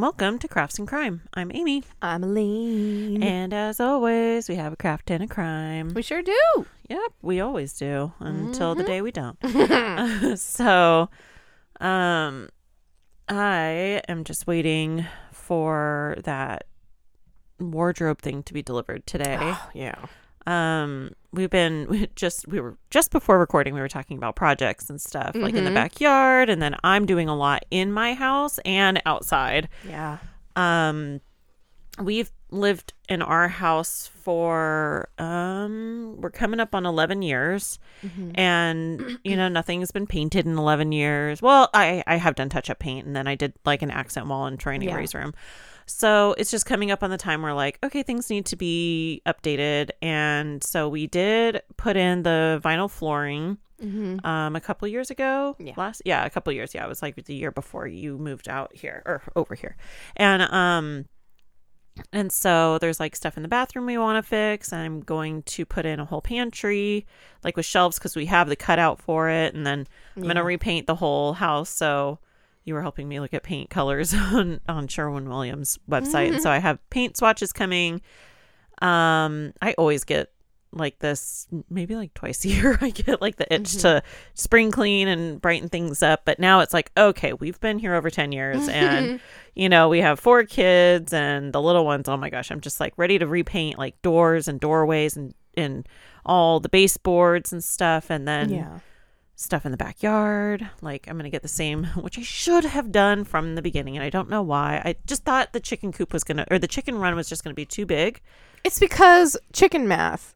and welcome to Crafts and Crime. I'm Amy, I'm Aline. and as always, we have a craft and a crime. we sure do. Yep, we always do until the day we don't. so, um, I am just waiting for that wardrobe thing to be delivered today. yeah. um we've been we just we were just before recording we were talking about projects and stuff like in the Mhm. backyard and then i'm doing a lot in my house and outside Yeah. um we've lived in our house for um we're coming up on 11 years Mm-hmm. and you know nothing's been painted in 11 years well i i have done touch up paint and then i did like an accent wall in training Yeah. room so it's just coming up on the time where like okay things need to be updated. And so we did put in the vinyl flooring Mm-hmm. um a couple years ago. Yeah. last yeah a couple years. Yeah it was like the year before you moved out here or over here. And um and so there's like stuff in the bathroom we want to fix i'm going to put in a whole pantry like with shelves because we have the cutout for it. And then i'm gonna repaint the whole house. So you were helping me look at paint colors on on sherwin williams website. And so i have paint swatches coming. Um i always get like this maybe like twice a year i get like the itch to spring clean and brighten things up. But now it's like okay we've been here over 10 years and you know we have four kids and the little ones oh my gosh i'm just like ready to repaint like doors and doorways and and all the baseboards and stuff. And then yeah. Stuff in the backyard. Like I'm gonna get the same, which I should have done from the beginning, and I don't know why. I just thought the chicken coop was gonna, or the chicken run was just gonna be too big. It's because chicken math.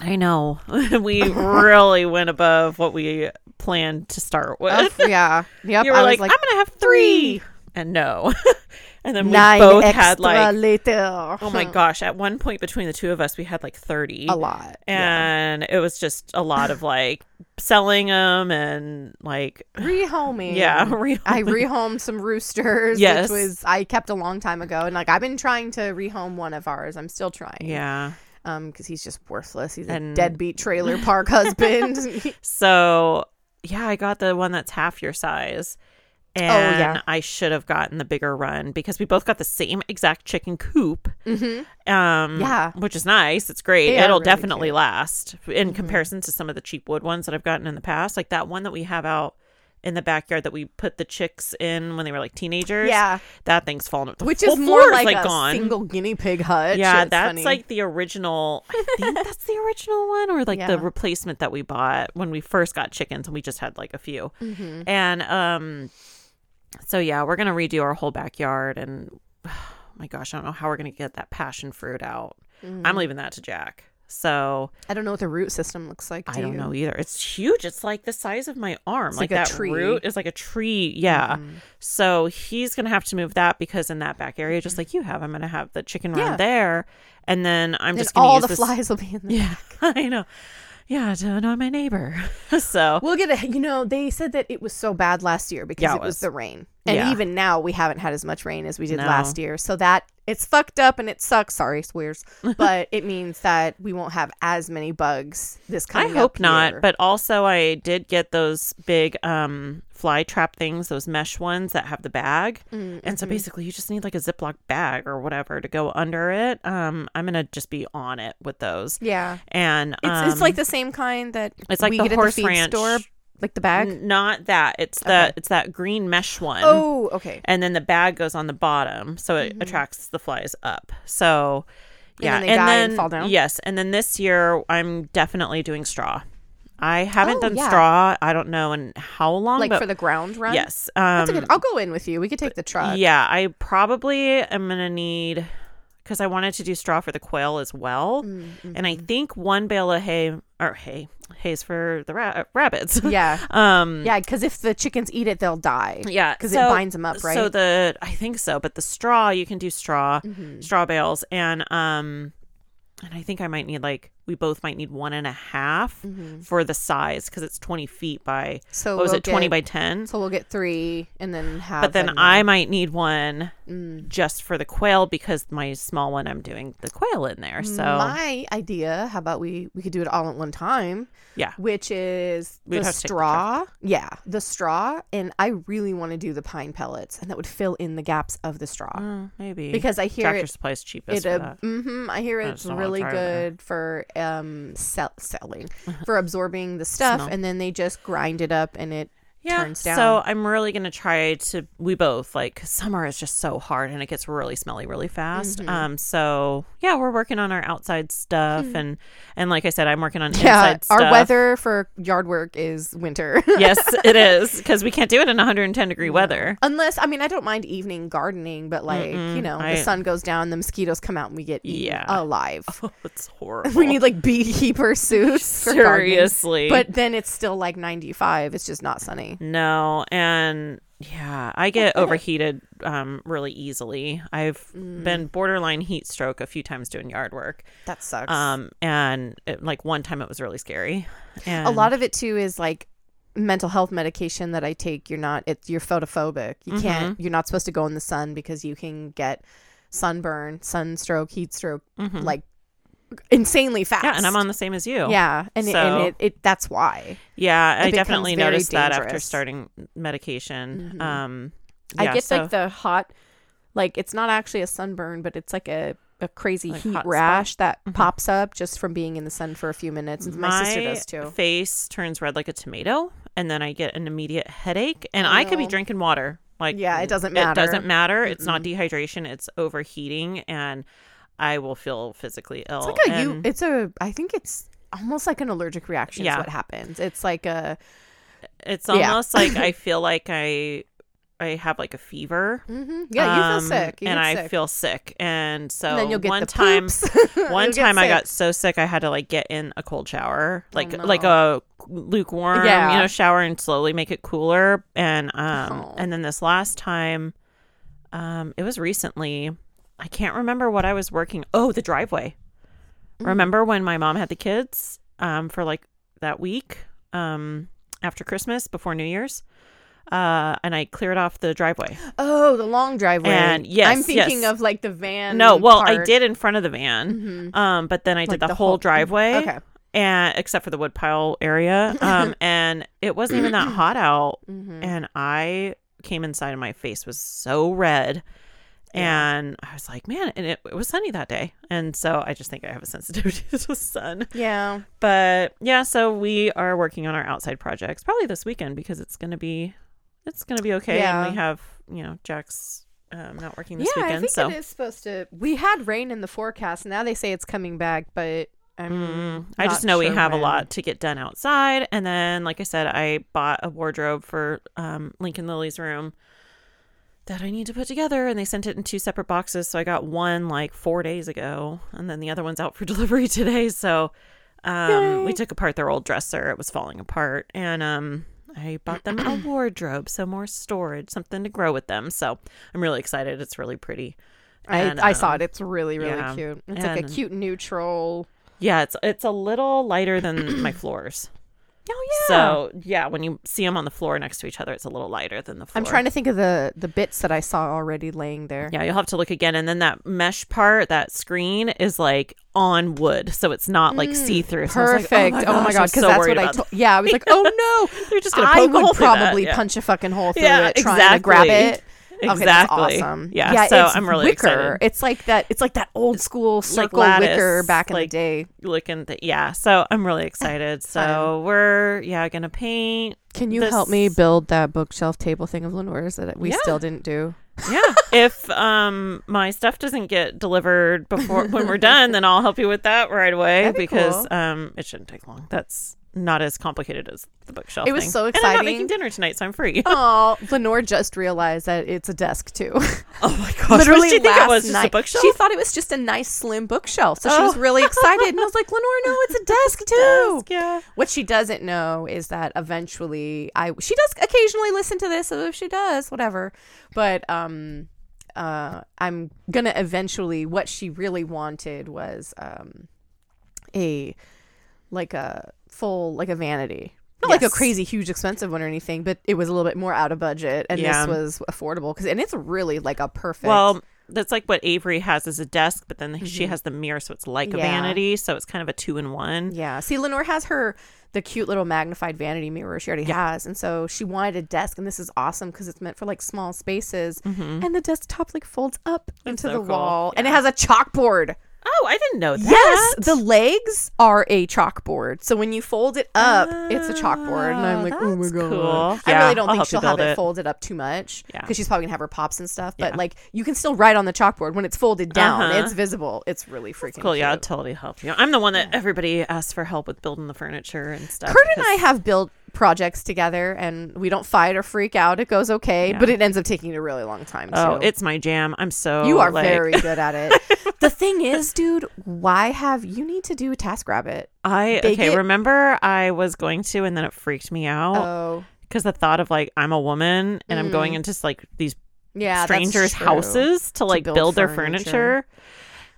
I know we really went above what we planned to start with. Oh, yeah. Yep. you were I like, was I'm gonna have three, and no, and then we nine both had like, later. oh my gosh! At one point between the two of us, we had like thirty. A lot. yeah. And it was just a lot of like selling them and like Rehoming. yeah, re- I rehomed some roosters, Yes. which was I kept a long time ago, and like I've been trying to rehome one of ours. I'm still trying. yeah. Um, because he's just worthless. He's a And- deadbeat trailer park husband. So yeah, I got the one that's half your size. And Oh, yeah. I should have gotten the bigger run because we both got the same exact chicken coop. mm-hmm. Um Yeah. which is nice. It's great. They It'll really definitely cute. last in Mhm. comparison to some of the cheap wood ones that I've gotten in the past. Like that one that we have out in the backyard that we put the chicks in when they were like teenagers. Yeah. That thing's fallen. The Which is more floor like, a gone. single guinea pig hut. Yeah, It's that's funny. like the original. I think that's the original one, or like the replacement that we bought when we first got chickens, and we just had like a few. Mhm. And um, so yeah, we're gonna redo our whole backyard, and oh my gosh, I don't know how we're gonna get that passion fruit out. Mhm. I'm leaving that to Jack. So I don't know what the root system looks like. I do don't you? know either. It's huge. It's like the size of my arm. It's like, like a that tree. root is like a tree. Yeah. Mhm. So he's gonna have to move that because in that back area, just like you have, I'm gonna have the chicken run Yeah. there, and then I'm And just gonna all use the this- flies will be in there. Yeah, I know. Yeah, to annoy my neighbor. so We'll get a. You know, they said that it was so bad last year because Yeah, it it was was. the rain, and Yeah. even now we haven't had as much rain as we did No. last year. So that it's fucked up and it sucks. Sorry, swears, but it means that we won't have as many bugs this coming. I hope not. But also, I did get those big um fly trap things, those mesh ones that have the bag. Mm, And so mhm. basically, you just need like a Ziploc bag or whatever to go under it. Um, I'm gonna just be on it with those. yeah, And it's um, it's like the same kind that it's like we the get horse at the ranch store, like the bag. N- not that. It's the Okay. it's that green mesh one. oh, okay. and then the bag goes on the bottom so it Mhm. attracts the flies up so yeah, And then they die and fall down? yes and then this year i'm definitely doing straw i haven't Oh, done yeah. straw i don't know in how long Like for the ground run. yes um good. I'll go in with you. We could take the truck. yeah i probably am gonna need because i wanted to do straw for the quail as well Mm, and i mhm. think one bale of hay or hay hay's for the ra- rabbits yeah, um yeah. Because if the chickens eat it, they'll die. yeah Because so- it binds them up, right? so the i think so but the straw you can do straw Mhm. straw bales and um and I think I might need like we both might need one and a half Mm-hmm. for the size because it's 20 feet by So what was we'll it 20 get- by 10 So we'll get three and then have. but then I might need one Mm. just for the quail because my small one I'm doing the quail in there so my idea. How about we we could do it all at one time? Yeah. Which is We'd the take the straw. yeah, the straw, and I really want to do the pine pellets, and that would fill in the gaps of the straw uh, maybe because I hear tractor it. supply's cheapest It for uh, that. hmm I hear I it's just don't wanna really good for um sell- selling for absorbing the stuff, Smell. and then they just grind it up, and it yeah turns down. so I'm really gonna try to we both like summer is just so hard and it gets really smelly really fast Mm-hmm. um so yeah we're working on our outside stuff and and like I said I'm working on yeah, inside stuff our weather for yard work is winter. yes, it is because we can't do it in 110 degree weather. Unless I mean I don't mind evening gardening, but like you Mm-mm, know I- the sun goes down, the mosquitoes come out, and we get Yeah. alive. Oh, it's horrible. we need like beekeeper suits. seriously, but then it's still like ninety five. It's just not sunny. No, and yeah, I get overheated um really easily. I've Mm. been borderline heat stroke a few times doing yard work. That sucks. Um, and it, like one time it was really scary. And a lot of it too is like mental health medication that I take. You're not. It's you're photophobic. You Mm-hmm. can't. You're not supposed to go in the sun because you can get sunburn, sunstroke, heat stroke, Mhm. like insanely fast. yeah, and I'm on the same as you. Yeah, and, it, So- and it, it that's why. yeah. I definitely noticed that after starting medication. Mhm. Um, I get so- like the hot, like it's not actually a sunburn, but it's like a, a crazy Like heat hot spot? rash that Mhm. pops up just from being in the sun for a few minutes. And my, sister does too. face turns red like a tomato, and then I get an immediate headache. And I could be drinking water. Like Yeah, it doesn't matter. It doesn't matter. It's not dehydration. It's overheating, and I will feel physically ill. It's like a you. It's a. I think it's almost like an allergic reaction. Yeah. Is what happens. It's like a. it's yeah. almost like I feel like I I have like a fever. mhm. Yeah, you um, feel sick. You and get I sick. feel sick. And so And then you'll get one time, one time I got so sick I had to like get in a cold shower, like no. like a lukewarm, Yeah. you know, shower and slowly make it cooler. And um, Oh. and then this last time, um, it was recently. I can't remember what I was working. Oh, the driveway. Mm. Remember when my mom had the kids um, for like that week um, after Christmas before New Year's? Uh, and I cleared off the driveway. Oh, the long driveway. And yes, I'm thinking yes. of like the van. No, well, I did in front of the van. Mhm. Um, but then I did Like the, the whole, whole- driveway. Okay. And except for the woodpile area. Um, and it wasn't even that hot out. Mhm. And I came inside and my face was so red. Yeah. And I was like, man, and it, it was sunny that day. And so I just think I have a sensitivity to the sun. Yeah. But yeah, so we are working on our outside projects probably this weekend because it's going to be, it's going to be okay. Yeah. And we have, you know, Jack's um, not working this yeah, I weekend. think so it is supposed to. We had rain in the forecast. Now they say it's coming back, but I'm. Mm, I just know we have when. a lot to get done outside. And then, like I said, I bought a wardrobe for um, Lincoln Lily's room that I need to put together. And they sent it in two separate boxes. So I got one like four days ago. And then the other one's out for delivery today. So um, we took apart their old dresser. It was falling apart. And um, I bought them a wardrobe. So more storage, something to grow with them. So I'm really excited. It's really pretty. I, And, I saw um, it. It's really really yeah. cute. It's like a cute neutral. Yeah, it's it's a little lighter than my floors. Oh yeah. So yeah, when you see them on the floor next to each other, it's a little lighter than the floor. I'm trying to think of the the bits that I saw already laying there. Yeah, you'll have to look again, and then that mesh part, that screen is like on wood, so it's not like mm, see through. Perfect. oh my, oh god, because because that's what I told. Yeah, I was like, oh no, They're just gonna I would through that, probably yeah. punch a fucking hole through Yeah, it trying to grab exactly. Okay, that's awesome. Yeah, so it's I'm really wicker. excited. It's like that. It's like that old school circle lattice, wicker back in like- the day. Looking, th- yeah. So I'm really excited. So we're yeah gonna paint. Can you this- help me build that bookshelf table thing of Lenore's that we Yeah. still didn't do? Yeah, if um my stuff doesn't get delivered before when we're done, then I'll help you with that right away That'd be because cool. um it shouldn't take long. That's not as complicated as the bookshelf. It was thing. so And I'm not making dinner tonight, so I'm free. Oh, Lenore just realized that it's a desk too. Oh my gosh! Literally what did you think last it was? Just night, a bookshelf? she thought it was just a nice slim bookshelf, so she was Oh. really excited. And I was like, Lenore, no, it's a desk too. Desk, yeah. What she doesn't know is that eventually I she does occasionally listen to this, so if she does, whatever. But um uh I'm gonna eventually what she really wanted was um a like a full like a vanity. Not like a crazy huge expensive one or anything, but it was a little bit more out of budget and Yeah. this was affordable cuz and it's really like a perfect Well, that's like what Avery has as a desk, but then she has the mirror, so it's like a Mm-hmm. Vanity. So it's kind of a two in one. Yeah. See, Lenore has her the cute little magnified vanity mirror she already has, and so she wanted a desk, and this is awesome because it's meant for like small spaces, and the desktop like folds up into so the cool. wall, and it has a chalkboard. Oh, I didn't know that. Yes, the legs are a chalkboard. So when you fold it up, it's a chalkboard, and I'm Oh, like, oh my god. cool. I Yeah, really don't I'll think she'll have it it. folded up too much Yeah. because she's probably gonna have her pops and stuff. But Yeah. like, you can still write on the chalkboard when it's folded down. Uh-huh. It's visible. It's really freaking Cool. Yeah, I'll totally help you. I'm the one that everybody asks for help with building the furniture and stuff. Kurt and I have built projects together and we don't fight or freak out. It goes okay, Yeah. but it ends up taking a really long time Oh, it's my jam. I'm so you are like- very good at it. the thing is, dude, why have you need to do a task rabbit? I okay. remember, I was going to, and then it freaked me out Oh, because the thought of like I'm a woman and I'm going Mm. into like these yeah, strangers' houses to like build build, their furniture. furniture.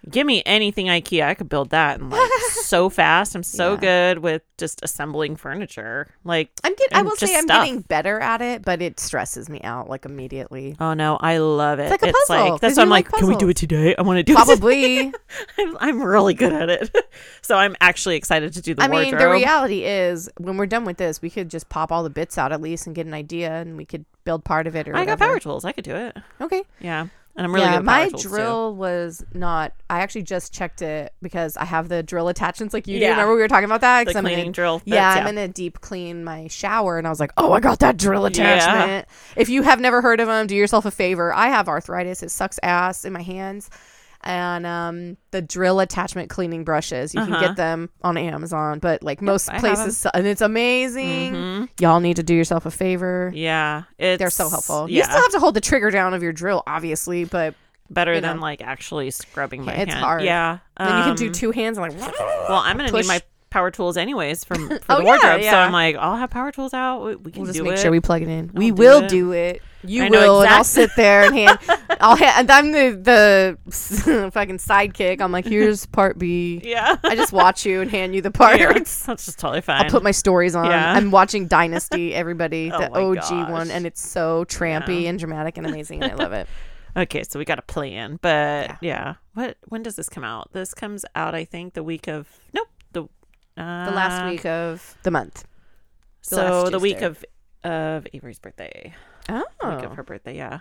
Give me anything IKEA, I could build that and like so fast. I'm so Yeah. good with just assembling furniture. Like, I'm getting. I will say I'm stuff. getting better at it, but it stresses me out like immediately. oh no, I love it. like a puzzle, 'cause that's why I'm like like, can we do it today? I want to do it. Probably. I'm, I'm really good at it. so I'm actually excited to do the I mean, the reality is, when we're done with this, we could just pop all the bits out at least and get an idea, and we could build part of it. Or I got power tools. I could do it. Okay. Yeah. And I'm really yeah, good at power my tools, too. drill was not. I actually just checked it because I have the drill attachments like you do. Remember we were talking about that? The I'm cleaning gonna- drill. bits, Yeah, I'm gonna deep clean my shower, and I was like, "Oh, I got that drill Yeah. attachment." If you have never heard of them, do yourself a favor. I have arthritis; it sucks ass in my hands, and um, the drill attachment cleaning brushes you can Uh-huh. get them on Amazon, but like most places, and it's amazing. Mhm. Y'all need to do yourself a favor. Yeah. It's, They're so helpful. Yeah. You still have to hold the trigger down of your drill, obviously, but better you than know. like actually scrubbing my Yeah, it's hand. hard. Yeah. then you can do Um, two hands and like. Well, I'm gonna push. need my power tools anyways from for Oh, the yeah, wardrobe. So. I'm like, I'll have power tools out. We, we can We'll just make it. sure we plug it in. we do will it. do it. You I will, and I'll sit there and hand. I'll ha- and I'm the the fucking sidekick. I'm like, here's part B. Yeah. I just watch you and hand you the parts. Yeah, That's just totally fine. I'll put my stories on. Yeah. I'm watching Dynasty, everybody, Oh the OG gosh. one, and it's so trampy Yeah. and dramatic and amazing, and I love it. okay, so we got a plan, but Yeah. yeah. What? When does this come out? This comes out, I think, the week of. Nope. The. Uh, The last week of the month. the So the week of of Avery's birthday. Oh, The week of her birthday, yeah.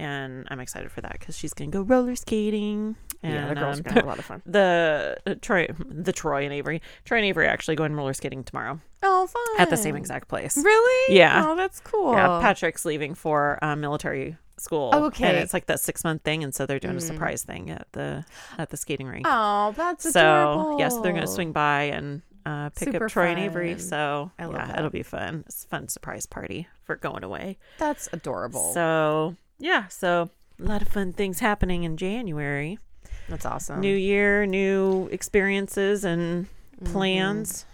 And I'm excited for that because she's gonna go roller skating. And, yeah, the girls are um, gonna have a lot of fun. the uh, Troy, the Troy and Avery, Troy and Avery are actually going roller skating tomorrow Oh, fun at the same exact place. Really? Yeah. Oh, that's cool. Yeah, Patrick's leaving for um, military school. Oh, okay. and it's like that six month thing, and so they're doing a Mm. surprise thing at the at the skating rink. Oh, that's so adorable. yeah, so they're gonna swing by and uh, pick Super up Troy and Avery. So I love yeah, that. it'll be fun. It's a fun surprise party for going away. That's adorable. So yeah, so a lot of fun things happening in January. that's awesome. New year, new experiences and Mhm. plans.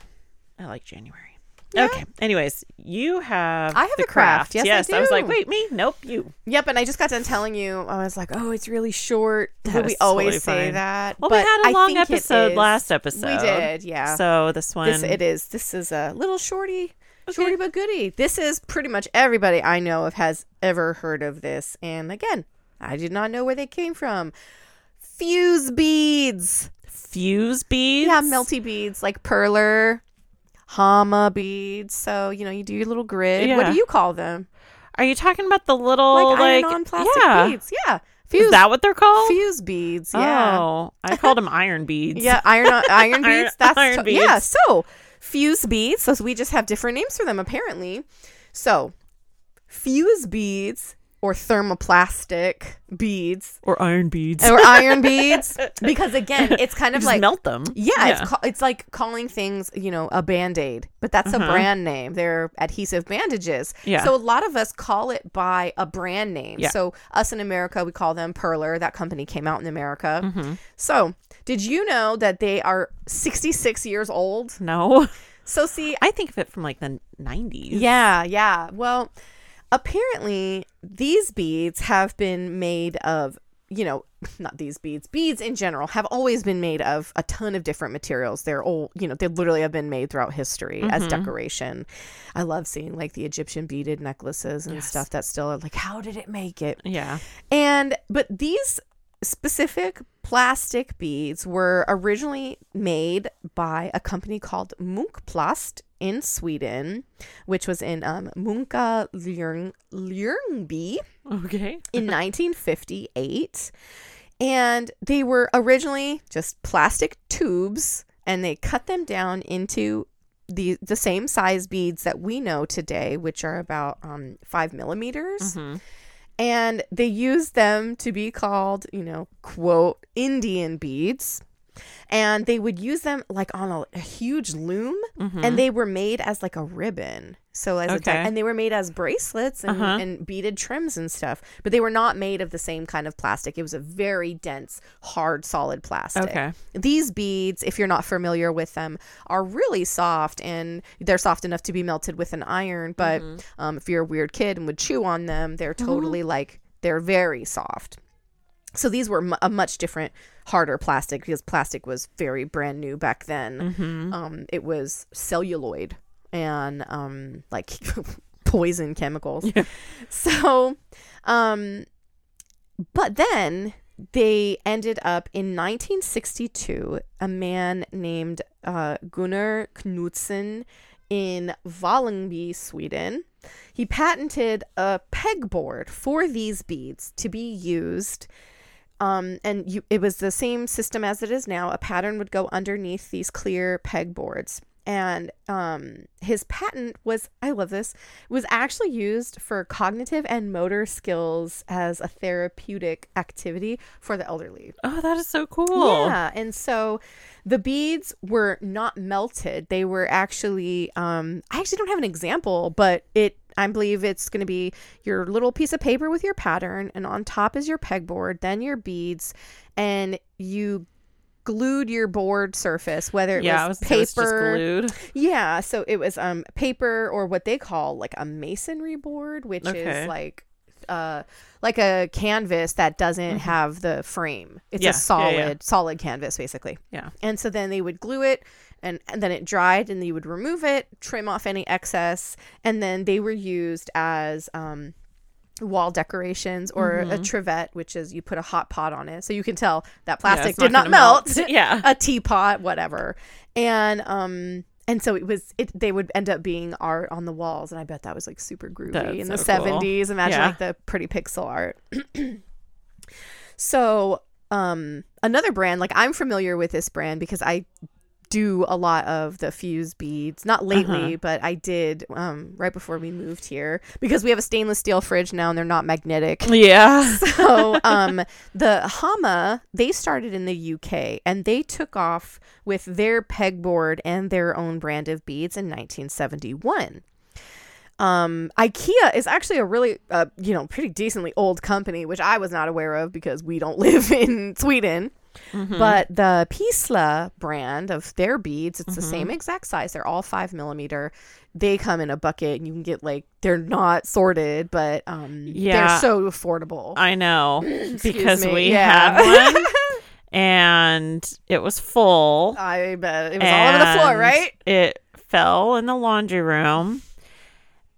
I like January. Yeah. Okay. Anyways, you have I have the a craft. Yes, I I was like, wait, me? Nope, you. Yep, and I just got done telling you. I was like, "Oh, it's really short." That we always totally say fine. that. Well, but we had a long episode last episode. We did, yeah. So this one, this it is. This is a little shorty, shorty but goody. This is pretty much everybody I know of has ever heard of this. And again, I did not know where they came from. Fuse beads. fuse beads. Yeah, melty beads like perler, hama beads. So you know, you do your little grid. What do you call them? Are you talking about the little Like, like, iron-on plastic yeah? beads. Yeah, fuse Is that what they're called? fuse beads. Yeah. Oh, I called them iron beads. Yeah, iron on, iron Iron- beads. That's iron to- yeah. So fuse beads. So we just have different names for them apparently. So fuse beads or thermoplastic beads or iron beads. or iron beads because again, it's kind You of just like melt them. yeah, it's ca- it's like calling things, you know, a band-aid, but that's a Uh-huh. brand name. They're adhesive bandages. Yeah. So a lot of us call it by a brand name. Yeah. So us in America, we call them Perler. That company came out in America. Mhm. So, did you know that they are 66 years old? No, So see, I think of it from like the '90s. yeah, yeah. Well, apparently these beads have been made of you know, not these beads, beads in general have always been made of a ton of different materials. They're all, you know, they literally have been made throughout history as Mhm. decoration. I love seeing like the Egyptian beaded necklaces and Yes. stuff that still are like, how did it make it? Yeah. And but these specific plastic beads were originally made by a company called Munkplast in Sweden, which was in um, Munka Ljungby Okay. in 1958. And they were originally just plastic tubes and they cut them down into the the same size beads that we know today, which are about um, five millimeters Mhm. And they used them to be called, you know, quote, Indian beads. And they would use them like on a, a huge loom, Mhm. and they were made as like a ribbon. So as a di- Okay. and they were made as bracelets and, Uh-huh. and beaded trims and stuff, but they were not made of the same kind of plastic. It was a very dense, hard, solid plastic. Okay. These beads, if you're not familiar with them, are really soft and they're soft enough to be melted with an iron. But Mm-hmm. um, if you're a weird kid and would chew on them, they're totally like, they're very soft. So these were mu- a much different, harder plastic because plastic was very brand new back then. Mhm. Um, it was celluloid and um, like poison chemicals. Yeah. So, um, but then they ended up in 1962. A man named uh, Gunnar Knudsen in Vallingby, Sweden. He patented a pegboard for these beads to be used. Um, and you, it was the same system as it is now. A pattern would go underneath these clear pegboards. And um, his patent was, I love this, was actually used for cognitive and motor skills as a therapeutic activity for the elderly. Oh, that is so cool. Yeah, and so the beads were not melted. They were actually um I actually don't have an example, but it I believe it's going to be your little piece of paper with your pattern and on top is your pegboard, then your beads and you glued your board surface whether it Yeah, was was, it was just paper glued. yeah, so it was um paper or what they call like a masonry board, which Okay. is like uh like a canvas that doesn't have the frame. It's Yeah, a solid yeah. solid canvas basically. Yeah. And so then they would glue it and, and then it dried and you would remove it, trim off any excess, and then they were used as um wall decorations or a trivet, which is you put a hot pot on it. So you can tell that Mm-hmm. Yeah, plastic did not gonna melt yeah. a teapot, whatever. And um and so it was it they would end up being art on the walls and I bet that was like super groovy That's in the so cool. 70s. Imagine Yeah. like the pretty pixel art. so um another brand like I'm familiar with this brand because I do a lot of the fuse beads not lately Uh-huh. but i did um right before we moved here because we have a stainless steel fridge now and they're not magnetic Yeah. so um the Hama they started in the UK and they took off with their pegboard and their own brand of beads in 1971. Um IKEA is actually a really uh, you know pretty decently old company which I was not aware of because we don't live in Sweden. Mhm. But the Pyssla brand of their beads, it's the Mm-hmm. same exact size. They're all five millimeter. They come in a bucket, and you can get like they're not sorted, but um, Yeah. they're so affordable. I know because me. we Yeah. had one and it was full. I bet it was all over the floor, right? It fell in the laundry room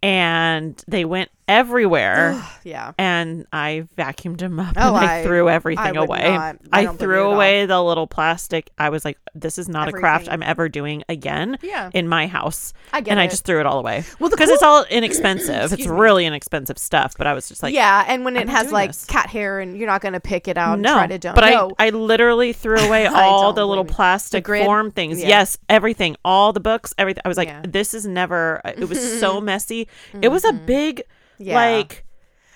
and they went everywhere. yeah. and I vacuumed them up Oh, and I, I- through everything would away. not- I I, threw it at all. away the little plastic. I was like, this is not a craft I'm ever doing again Yeah. in my house. I get and it. I just threw it all away. Well, because cool- it's all inexpensive. it's me. really inexpensive stuff. But I was just like, yeah, and when it has like this. cat hair, and you're not gonna pick it out no. and try to don't. but no. I, I literally threw away all the little plastic grid? form things. Yeah. Yes, everything, all the books, everything. I was like, Yeah. this is never. It was so messy. It was a big, Mm-hmm. Yeah. like.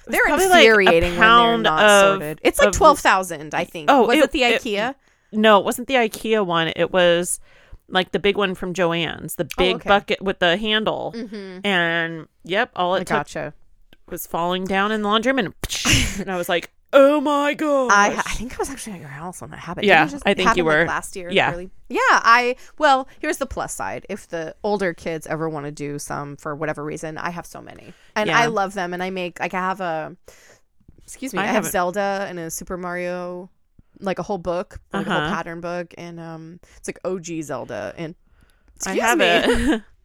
they're probably like a infuriating when they're not of- sorted. It's like twelve thousand, I think. Oh, was it, it- the it- IKEA? No, it wasn't the IKEA one. It was like the big one from Joann's, the big Oh, okay. bucket with the handle. mm-hmm. And yep, all it I took gotcha. was falling down in the laundry room, and, and I was like, "Oh my god!" I, I think I was actually at your house when that happened. Yeah, Didn't it just I think happen, you like, were. last year. Yeah. really? yeah. I well, here's the plus side. If the older kids ever want to do some for whatever reason, I have so many, and Yeah. I love them. And I make like I have a excuse me, I I, have Zelda and a Super Mario, like a whole book, like a Uh-huh. whole pattern book, and um, it's like OG Zelda. And I excuse have me. a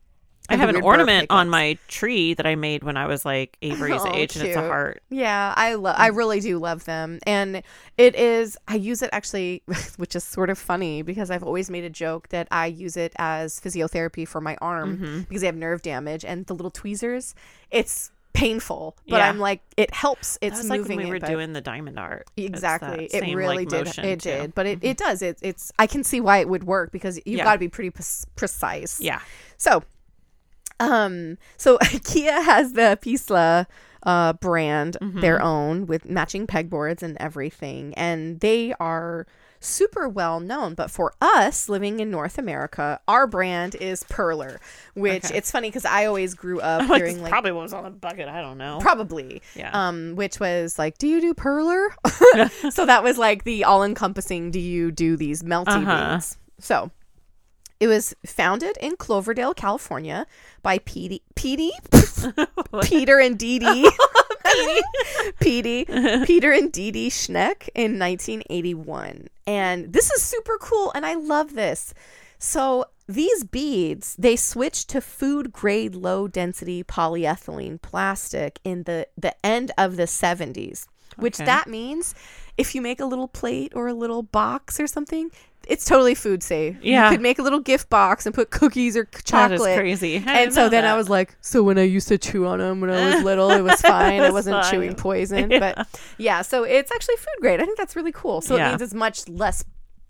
I have an ornament on my tree that I made when I was like Avery's Oh, age, and it's a heart. Yeah, I love. I really do love them, and it is. I use it actually, which is sort of funny because I've always made a joke that I use it as physiotherapy for my arm Mm-hmm. because I have nerve damage and the little tweezers. It's painful, but Yeah. I'm like, it helps. It's That like moving when we were but- doing the diamond art. Exactly. It same, really like, did. It too. Mm-hmm. did, but it, it does. It, it's. I can see why it would work because you've Yeah. got to be pretty pres- precise. Yeah. So, um, so IKEA has the Pyssla uh brand, Mm-hmm. their own with matching pegboards and everything, and they are super well known. But for us living in North America, our brand is Perler, which Okay. it's funny because I always grew up I'm hearing like. probably what was on the bucket. I don't know. Probably. Yeah. Um, which was like, do you do perler? so that was like the all encompassing, do you do these melty Uh-huh. beads? So it was founded in Cloverdale, California by Petey, Petey, Peter and Dee Dee. Petey, Peter and Dee Dee Schneck in 1981. And this is super cool. And I love this. So these beads, they switched to food grade low density polyethylene plastic in the, the end of the 70s, which Okay. that means if you make a little plate or a little box or something, it's totally food safe. Yeah. You could make a little gift box and put cookies or c- That is chocolate. crazy. I And so then I was like, so when I used to chew on them when I was little, it was fine. I wasn't fine. chewing poison. Yeah. But yeah, so it's actually food grade. I think that's really cool. So Yeah. it means it's much less.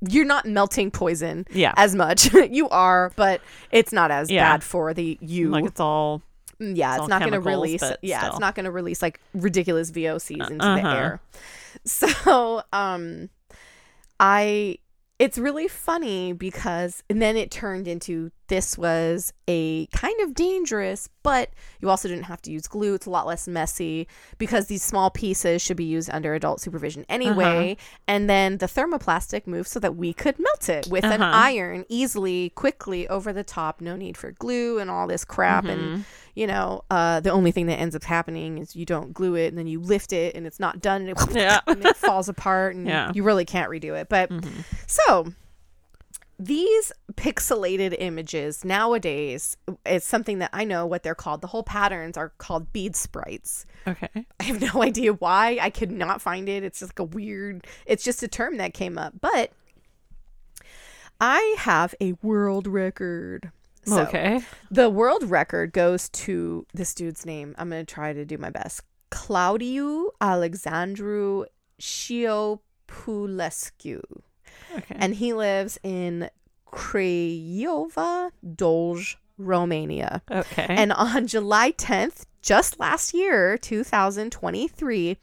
You're not melting poison Yeah. as much. you are, but it's not as Yeah. bad for the you. like it's all Mm, yeah, it's it's, all not going to release. Yeah, still. it's not going to release like ridiculous VOCs into the uh-huh. air. So, um, I it's really funny because and then it turned into this was a kind of dangerous, but you also didn't have to use glue. It's a lot less messy because these small pieces should be used under adult supervision anyway. Uh-huh. And then the thermoplastic moved so that we could melt it with an Uh-huh. iron easily, quickly over the top. No need for glue and all this crap. Mm-hmm. And you know, uh, the only thing that ends up happening is you don't glue it and then you lift it and it's not done and it, Yeah. and it falls apart and Yeah. you really can't redo it. But Mm-hmm. so these pixelated images nowadays, it's something that I know what they're called. The whole patterns are called bead sprites. okay. I have no idea why. I could not find it. It's just like a weird, it's just a term that came up. But I have a world record. So, okay. the world record goes to this dude's name. I'm going to try to do my best. Claudiu Alexandru Ciopulescu. Okay. And he lives in Craiova Dolj, Romania. okay. And on July 10th, just last year, 2023,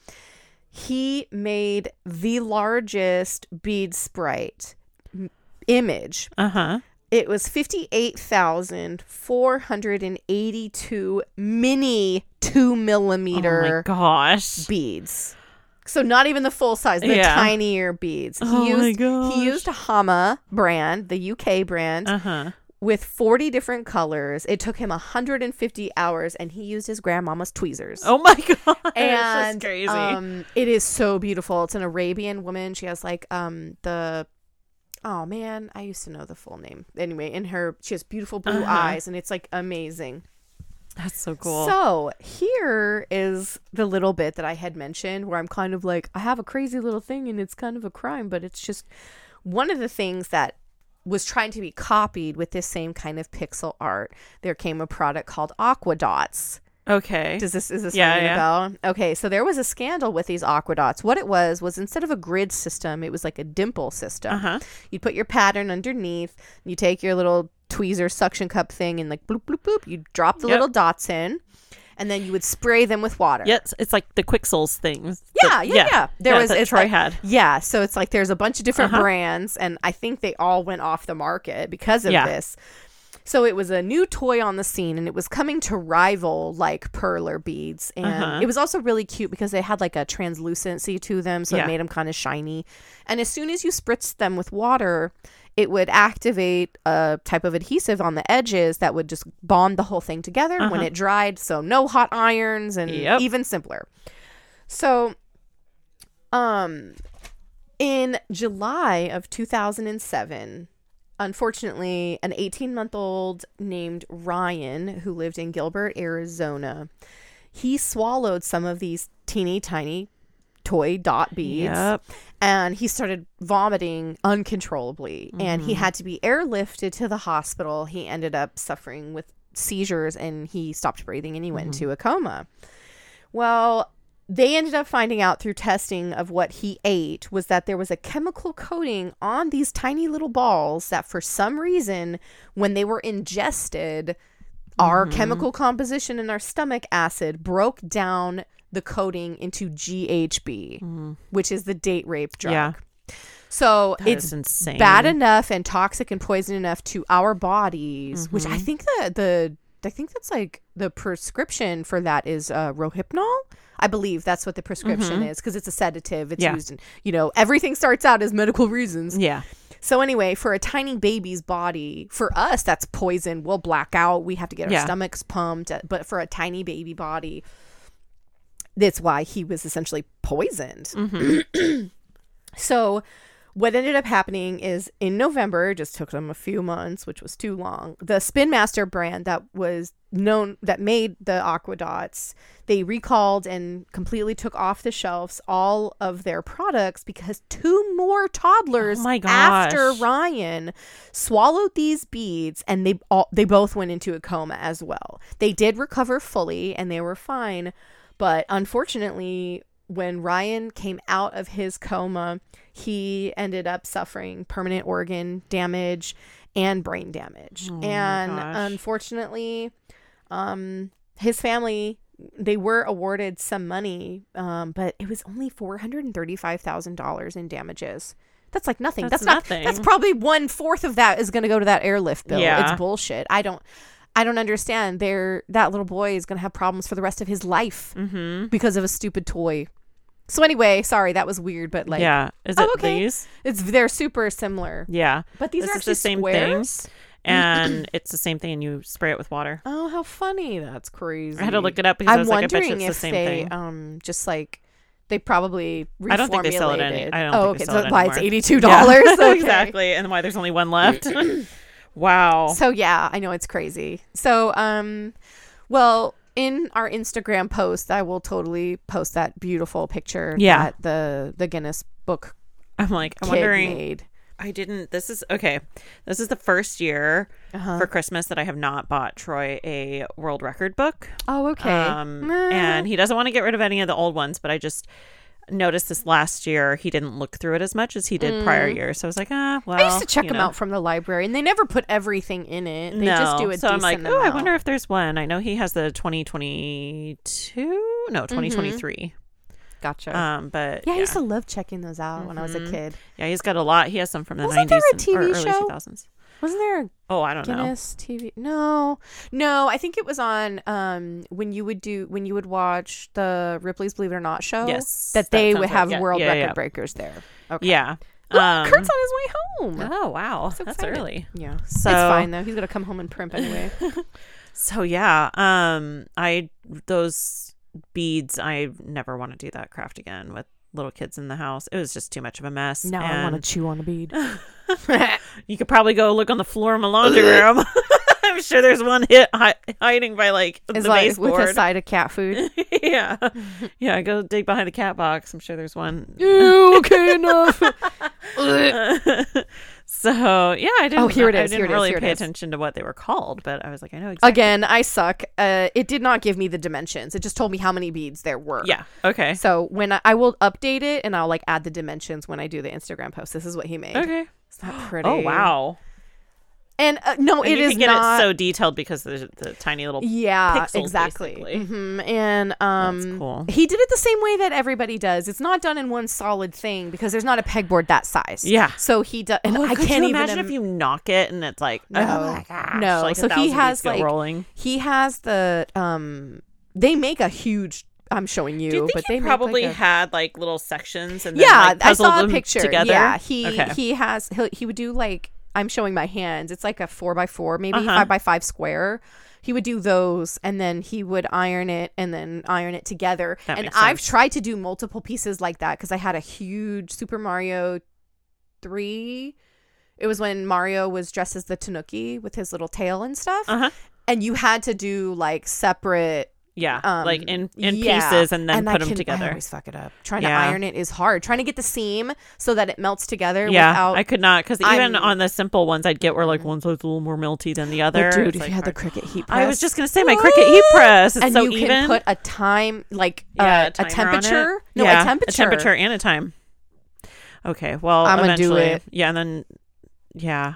he made the largest bead sprite image uh huh. it was 58,482 mini two Oh my millimeter gosh. beads. So not even the full size, the Yeah. tinier beads. He Oh my used gosh. he used Hama brand, the UK brand, Uh huh. with 40 different colors. It took him 150 hours and he used his grandmama's tweezers. Oh my god! and That's crazy. um it is so beautiful. It's an Arabian woman. She has like um the oh man, I used to know the full name. Anyway, in her she has beautiful blue Uh-huh. eyes and it's like amazing. That's so cool. So here is the little bit that I had mentioned where I'm kind of like, I have a crazy little thing and it's kind of a crime, but it's just one of the things that was trying to be copied with this same kind of pixel art. There came a product called Aqua Dots. okay. Does this is this Yeah, ringing yeah. a bell? Okay, so there was a scandal with these Aqua Dots. What it was was instead of a grid system, it was like a dimple system. uh huh. You put your pattern underneath. You take your little tweezer suction cup thing and like bloop bloop bloop. You drop the Yep. little dots in, and then you would spray them with water. Yeah, it's, like the Quixels things. Yeah, yeah, yeah. There yeah, was it's Troy like- had. Yeah, so it's like there's a bunch of different Uh-huh. brands, and I think they all went off the market because of Yeah. this. So it was a new toy on the scene, and it was coming to rival like perler beads, and Uh-huh. it was also really cute because they had like a translucency to them, so Yeah. it made them kind of shiny. And as soon as you spritzed them with water, it would activate a type of adhesive on the edges that would just bond the whole thing together when Uh-huh. it dried. So no hot irons, and Yep. even simpler. So Um, in July of 2007, unfortunately, an 18 month old named Ryan, who lived in Gilbert, Arizona, he swallowed some of these teeny tiny toy dot beads. Yep. and he started vomiting uncontrollably. And he mm-hmm. had to be airlifted to the hospital. He ended up suffering with seizures and he stopped breathing and he went into mm-hmm. a coma. Well they ended up finding out through testing of what he ate was that there was a chemical coating on these tiny little balls that for some reason when they were ingested our mm-hmm. chemical composition in our stomach acid broke down the coding into GHB, mm-hmm. which is the date rape drug. Yeah. So That it's insane. bad enough and toxic and poison enough to our bodies, which I mm-hmm. think the the I think that's like the prescription for that is uh, Rohypnol. I believe that's what the prescription mm-hmm. is because it's a sedative. It's Yeah. used in you know everything starts out as medical reasons. Yeah. So anyway, for a tiny baby's body, for us that's poison. We'll black out. We have to get our Yeah. stomachs pumped. But for a tiny baby body, that's why he was essentially poisoned. Mm-hmm. so what ended up happening is in November, just took them a few months, which was too long. The Spin Master brand that was known that made the Aqua Dots, they recalled and completely took off the shelves all of their products because two more toddlers Oh after. Ryan swallowed these beads and they all they both went into a coma as well. They did recover fully and they were fine, but unfortunately when Ryan came out of his coma, he ended up suffering permanent organ damage and brain damage. Oh and unfortunately, um, his family they were awarded some money, um, but it was only four hundred and thirty-five thousand dollars in damages. That's like nothing. That's That's, not. nothing. That's probably one fourth of that is going to go to that airlift bill. Yeah. It's bullshit. I don't. I don't understand. There, that little boy is going to have problems for the rest of his life Mm-hmm. because of a stupid toy. So anyway, sorry that was weird, but like, yeah. Is oh, it okay. these? it's they're super similar. Yeah. But these This are is the same squares. And it's the same thing, and you spray it with water. Oh, how funny! That's crazy. I had to look it up because I I'm was like, I bet wondering it's the if same they thing. um just like they probably reformulated. I don't think they sell it any- I don't oh, think they okay. sell so it why it's anymore. eighty two dollars? Yeah, exactly. And why there's only one left. wow. So yeah, I know it's crazy. So um, well, in our Instagram post, I will totally post that beautiful picture. Yeah. that the the Guinness Book I'm like, I'm wondering. made. I didn't. This is okay. This is the first year Uh-huh. for Christmas that I have not bought Troy a world record book. Oh, okay. Um, and he doesn't want to get rid of any of the old ones, but I just noticed this last year he didn't look through it as much as he did prior years. So I was like, ah, well. Mm. I used to check them know. out from the library, and they never put everything in it. They no, just do a so I'm like, oh, I wonder if there's one. I know he has the 2022, no, 2023. Gotcha. Um, but Mm-hmm. yeah, yeah, I used to love checking those out when I was a Mhm. kid. yeah, he's got a lot. He has some from the Wasn't 90s there a and- or TV early 2000s. Wasn't there a Oh, I don't know. Guinness TV? No, no. I think it was on um when you would do when you would watch the Ripley's Believe It or Not show. Yes, that they would have Yeah, world yeah, record yeah. breakers there. Okay. Yeah. Look, Um, Kurt's on his way home. Oh wow, So that's excited. early. Yeah, So it's fine though. He's gonna come home and primp anyway. So yeah, um, I those beads. I never want to do that craft again with little kids in the house. It was just too much of a mess. now I want to chew on a bead. You could probably go look on the floor in my laundry room. I'm sure there's one hit hi- hiding by like It's the like with a side of cat food. yeah, yeah. Go dig behind the cat box. I'm sure there's one. Ew, okay enough. So yeah, I didn't. Oh, here it I didn't is, really here pay attention to what they were called, but I was like, I know exactly. Again, I suck. Uh, it did not give me the dimensions. It just told me how many beads there were. Yeah. Okay. So when I, I will update it and I'll like add the dimensions when I do the Instagram post. This is what he made. Okay. It's not pretty. Oh wow. And uh, no, And it you is can get not. it so detailed because the, the tiny little. yeah, pixels, exactly. basically. hmm And um, That's cool. he did it the same way that everybody does. It's not done in one solid thing because there's not a pegboard that size. Yeah. So he does, and Oh, I can't you imagine im- if you knock it and it's like No. oh my gosh, No. like So he has, like, rolling. He has the um. They make a huge. I'm showing you, Do you think but he they probably like, a- had like little sections and then, yeah, like, I saw a them picture. together? Yeah, he Okay. he has he he would do like I'm showing my hands. It's like a four by four, maybe Uh-huh. five by five square. He would do those and then he would iron it and then iron it together. That and I've tried to do multiple pieces like that because I had a huge Super Mario 3. It was when Mario was dressed as the Tanuki with his little tail and stuff. Uh huh. And you had to do like separate Yeah, um, like in in yeah. pieces and then I put them can- I together. always fuck it up. Trying Yeah. to iron it is hard. Trying to get the seam so that it melts together Yeah, without I could not because even on the simple ones, I'd get where like one side's a little more melty than the other. But dude, It's, if like, you had the hard. Cricut heat press, I was just gonna say my Cricut heat press. It's and so you even. can put a time, like yeah, uh, a timer temperature. No, yeah, a temperature. a temperature and a time. Okay, well, I'm gonna do it. yeah, and then yeah,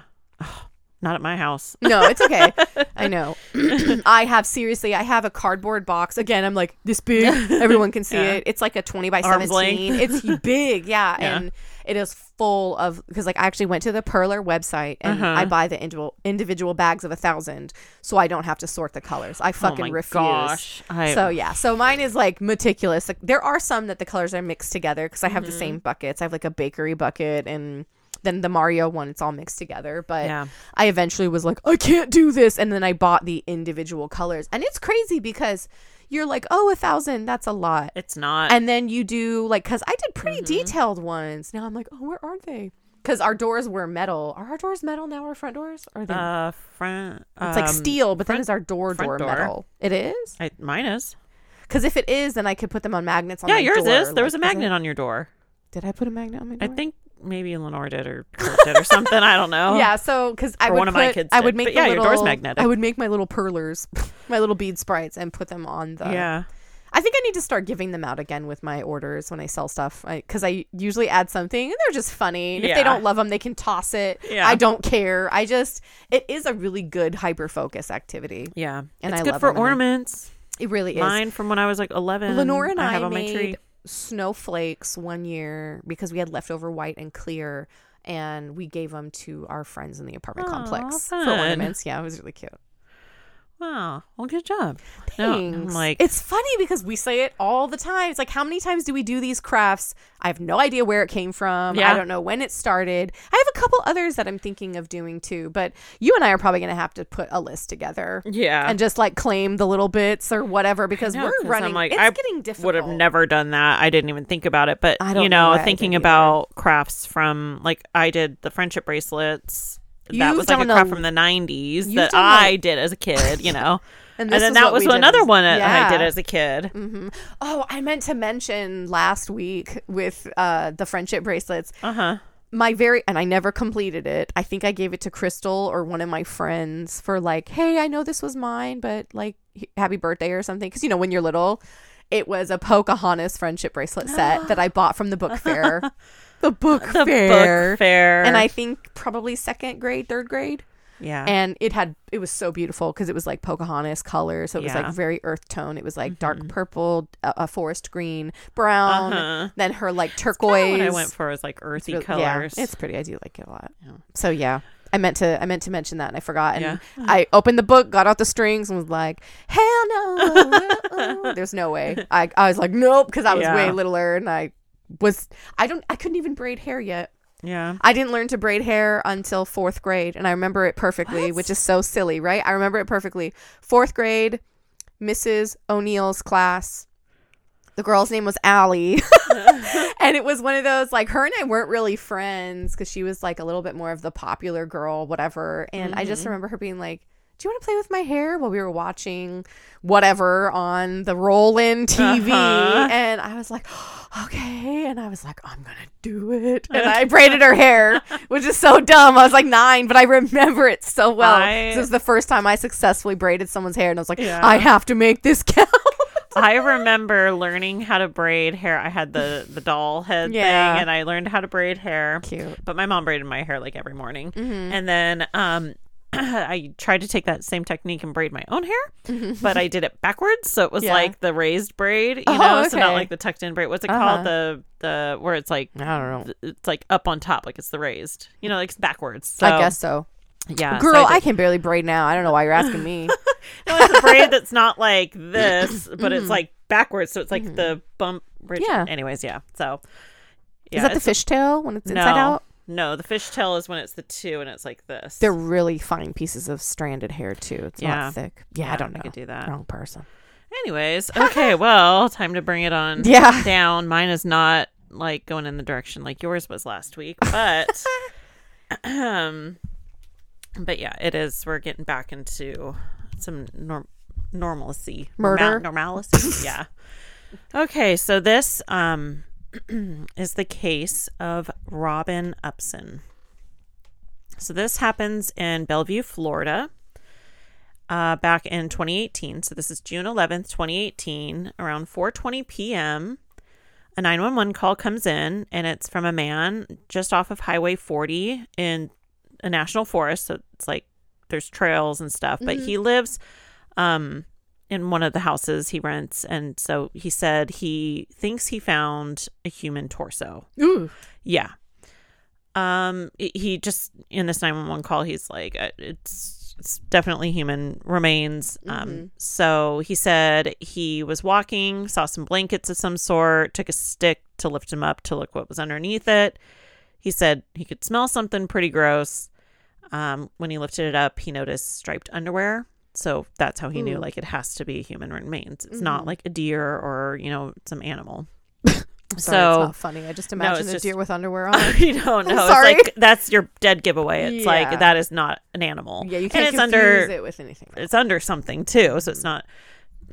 not at my house. No, it's okay. I know. I have seriously. I have a cardboard box. Again, I'm like this big. Everyone can see Yeah. it. It's like a 20 by Arm's 17. length. It's big. Yeah, Yeah. and it is full of because like I actually went to the Perler website and Uh-huh. I buy the individual individual bags of a thousand, so I don't have to sort the colors. I fucking oh my refuse. gosh! I, So yeah, so mine is like meticulous. Like there are some that the colors are mixed together because I have Mm-hmm. the same buckets. I have like a bakery bucket and then the Mario one. It's all mixed together. But yeah, I eventually was like, I can't do this, and then I bought the individual colors, and it's crazy because you're like, oh, a thousand, that's a lot, it's not. and then you do like, because I did pretty Mm-hmm. detailed ones. Now I'm like, oh, where are they? Because our doors were metal. Are our doors metal now? Our front doors? Or are they? uh, front. it's like um, steel, but then is our door door door. metal? It is. I, mine is. Because if it is, then I could put them on magnets on Yeah, yours door, is. There was a like, is it- magnet on your door. Did I put a magnet on my door? I think maybe Lenore did or Kurt did or something. I don't know. Yeah, so because I would one of my kids I would make the yeah, your door's magnetic. I would make my little perlers, my little bead sprites, and put them on the. Yeah. I think I need to start giving them out again with my orders when I sell stuff. Because I, usually add something and they're just funny. And if they don't love them, they can toss it. Yeah. I don't care. I just, it is a really good hyper focus activity. Yeah. And it's I good for ornaments. It really is. Mine from when I was like 11. Lenore and I, have on my tree. Snowflakes one year because we had leftover white and clear, and we gave them to our friends in the apartment Aw, complex for ornaments. Yeah, it was really cute. Wow. Well, good job. No, Thanks. like, it's funny because we say it all the time. It's like, how many times do we do these crafts? I have no idea where it came from. Yeah. I don't know when it started. I have a couple others that I'm thinking of doing too, but you and I are probably going to have to put a list together. yeah. And just like claim the little bits or whatever because know, we're 'cause I'm running. like, it's I getting difficult. would have never done that. I didn't even think about it. But I don't you know know, thinking either. about crafts from like I did the friendship bracelets. That was like a a- from the '90s that I did as a kid. You know, And, and, then that was another as- one that I did as a kid. hmm Oh, I meant to mention last week with uh, the friendship bracelets. Uh huh. My very and I never completed it. I think I gave it to Crystal or one of my friends for like, hey, I know this was mine, but like, happy birthday or something. Because you know, when you're little, it was a Pocahontas friendship bracelet set that I bought from the book fair. the book The fair. book fair. And I think probably second grade, third grade. yeah. and it had it was so beautiful because it was like Pocahontas color, so it was Yeah. Mm-hmm. like very earth tone. It was like dark purple, a, forest green, brown. Uh-huh. Then her like Kinda turquoise. what I went for was like earthy Really- colors. Yeah, it's pretty. I do like it a lot. So yeah, I meant to I meant to mention that and I forgot. And Yeah. I opened the book, got out the strings, and was like, "Hell no, there's no way." I I was like, "Nope," because I was Yeah. way littler and I was I don't I couldn't even braid hair yet. yeah. I didn't learn to braid hair until fourth grade, and I remember it perfectly, What? which is so silly, right? I remember it perfectly. Fourth grade, Mrs. O'Neill's class. The girl's name was Allie. and it was one of those, like, her and I weren't really friends because she was, like, a little bit more of the popular girl, whatever. And I just mm-hmm. remember her being like, do you want to play with my hair while we were watching whatever on the roll-in TV? Uh-huh. And I was like, okay. And I was like, I'm gonna do it. And I braided her hair, which is so dumb. I was like nine, but I remember it so well. I- This was the first time I successfully braided someone's hair, and I was like, Yeah. I have to make this count. I remember learning how to braid hair. I had the the doll head Yeah. thing, and I learned how to braid hair. Cute. But my mom braided my hair like every morning, Mm-hmm. and then um. I tried to take that same technique and braid my own hair, but I did it backwards, so it was Yeah. like the raised braid, you Oh, know, so not like the tucked in braid. What's it Uh-huh. called? The the where it's like I don't know. it's like up on top, like it's the raised, you know, like it's backwards. So, I guess so. yeah, so Girl, I, can barely braid now. I don't know why you're asking me. No, it's a braid that's not like this, but it's like backwards, so it's like the bump. Bridge. Yeah. Anyways, yeah. So. Is that the fishtail when it's No. inside out? No, the fishtail is when it's the two and it's like this. They're really fine pieces of stranded hair too. It's Yeah. not thick. Yeah, I don't know. I could do that. Wrong person. Anyways, okay, well, time to bring it on Yeah. down. Mine is not like going in the direction like yours was last week, but um but yeah, it is we're getting back into some norm- normalcy. Murder? Normal- normalcy. yeah. Okay, so this um is the case of Robin Upson. So this happens in Belleview, Florida uh, back in 2018. So this is June 11th, 2018, around 4:20 p.m. A 911 call comes in, and it's from a man just off of Highway 40 in a national forest. So it's like there's trails and stuff, but he lives um, in one of the houses he rents, and so he said he thinks he found a human torso. Ooh. Yeah. Um he- just in this 911 call he's like uh, it's it's definitely human remains. Um so he said he was walking, saw some blankets of some sort, took a stick to lift him up to look what was underneath it. He said he could smell something pretty gross. Um when he lifted it up, he noticed striped underwear. So that's how he knew like it has to be human remains. It's not like a deer or, you know, some animal. Sorry, So- it's not funny. I just imagine it's a just- deer with underwear on. you don't know. sorry. It's like that's your dead giveaway. It's Yeah. like that is not an animal. yeah, you can't it's confuse under it with anything. else. it's under something too, so it's not.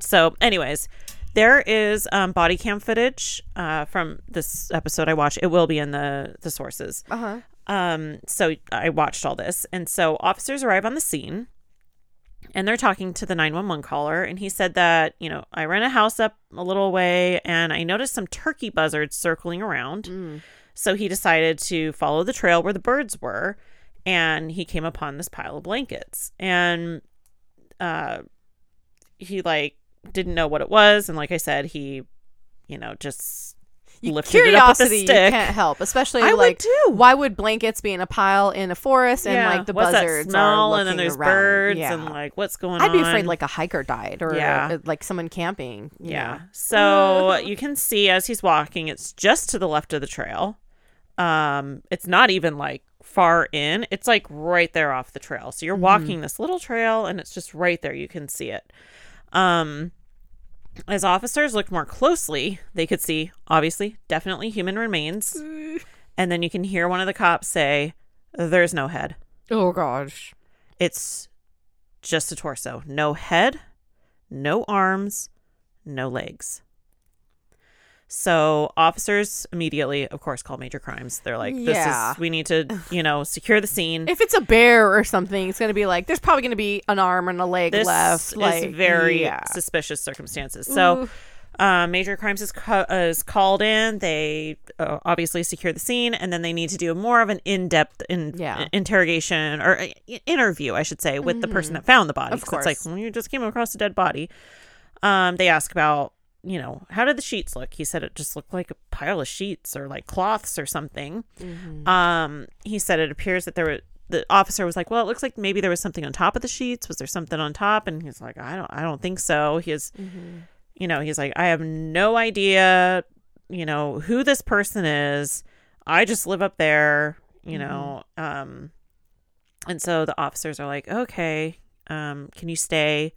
So, anyways, there is um, body cam footage uh, from this episode I watched. It will be in the the sources. Uh huh. Um, so I watched all this, and so officers arrive on the scene, and they're talking to the nine one one caller, and he said that you know I rent a house up a little way, and I noticed some turkey buzzards circling around. Mm. So he decided to follow the trail where the birds were, and he came upon this pile of blankets, and uh, he like didn't know what it was, and like I said, he, you know, just lifted it up with a Curiosity, you can't help, especially I would like too. why would blankets be in a pile in a forest and Yeah. like the What's buzzards that smell? are and then there's around? birds Yeah. and like what's going on. I'd be afraid like a hiker died or Yeah. uh, like someone camping. yeah. know. So you can see as he's walking, it's just to the left of the trail. Um, it's not even like far in. It's like right there off the trail. So you're walking this little trail and it's just right there. You can see it. Um as officers looked more closely, they could see obviously definitely human remains. And then you can hear one of the cops say, There's no head. Oh gosh. It's just a torso. No head, no arms, no legs. So officers immediately, of course, call major crimes. They're like, "This Yeah. is we need to, you know, secure the scene." If it's a bear or something, it's gonna be like there's probably gonna be an arm and a leg this left. Like very yeah. suspicious circumstances. So, uh, major crimes is, is called in. They uh, obviously secure the scene, and then they need to do more of an in-depth in- Yeah. interrogation or uh, interview, I should say, with the person that found the body. Mm-hmm. Of 'cause It's like when you just came across a dead body. Um, they ask about, you know, how did the sheets look? He said it just looked like a pile of sheets or like cloths or something. Mm-hmm. Um, he said it appears that there were. The officer was like, "Well, it looks like maybe there was something on top of the sheets. Was there something on top?" And he's like, "I don't, I don't think so." He is, Mm-hmm. you know, he's like, "I have no idea, you know, who this person is. I just live up there, you know." Um, and so the officers are like, "Okay, um, can you stay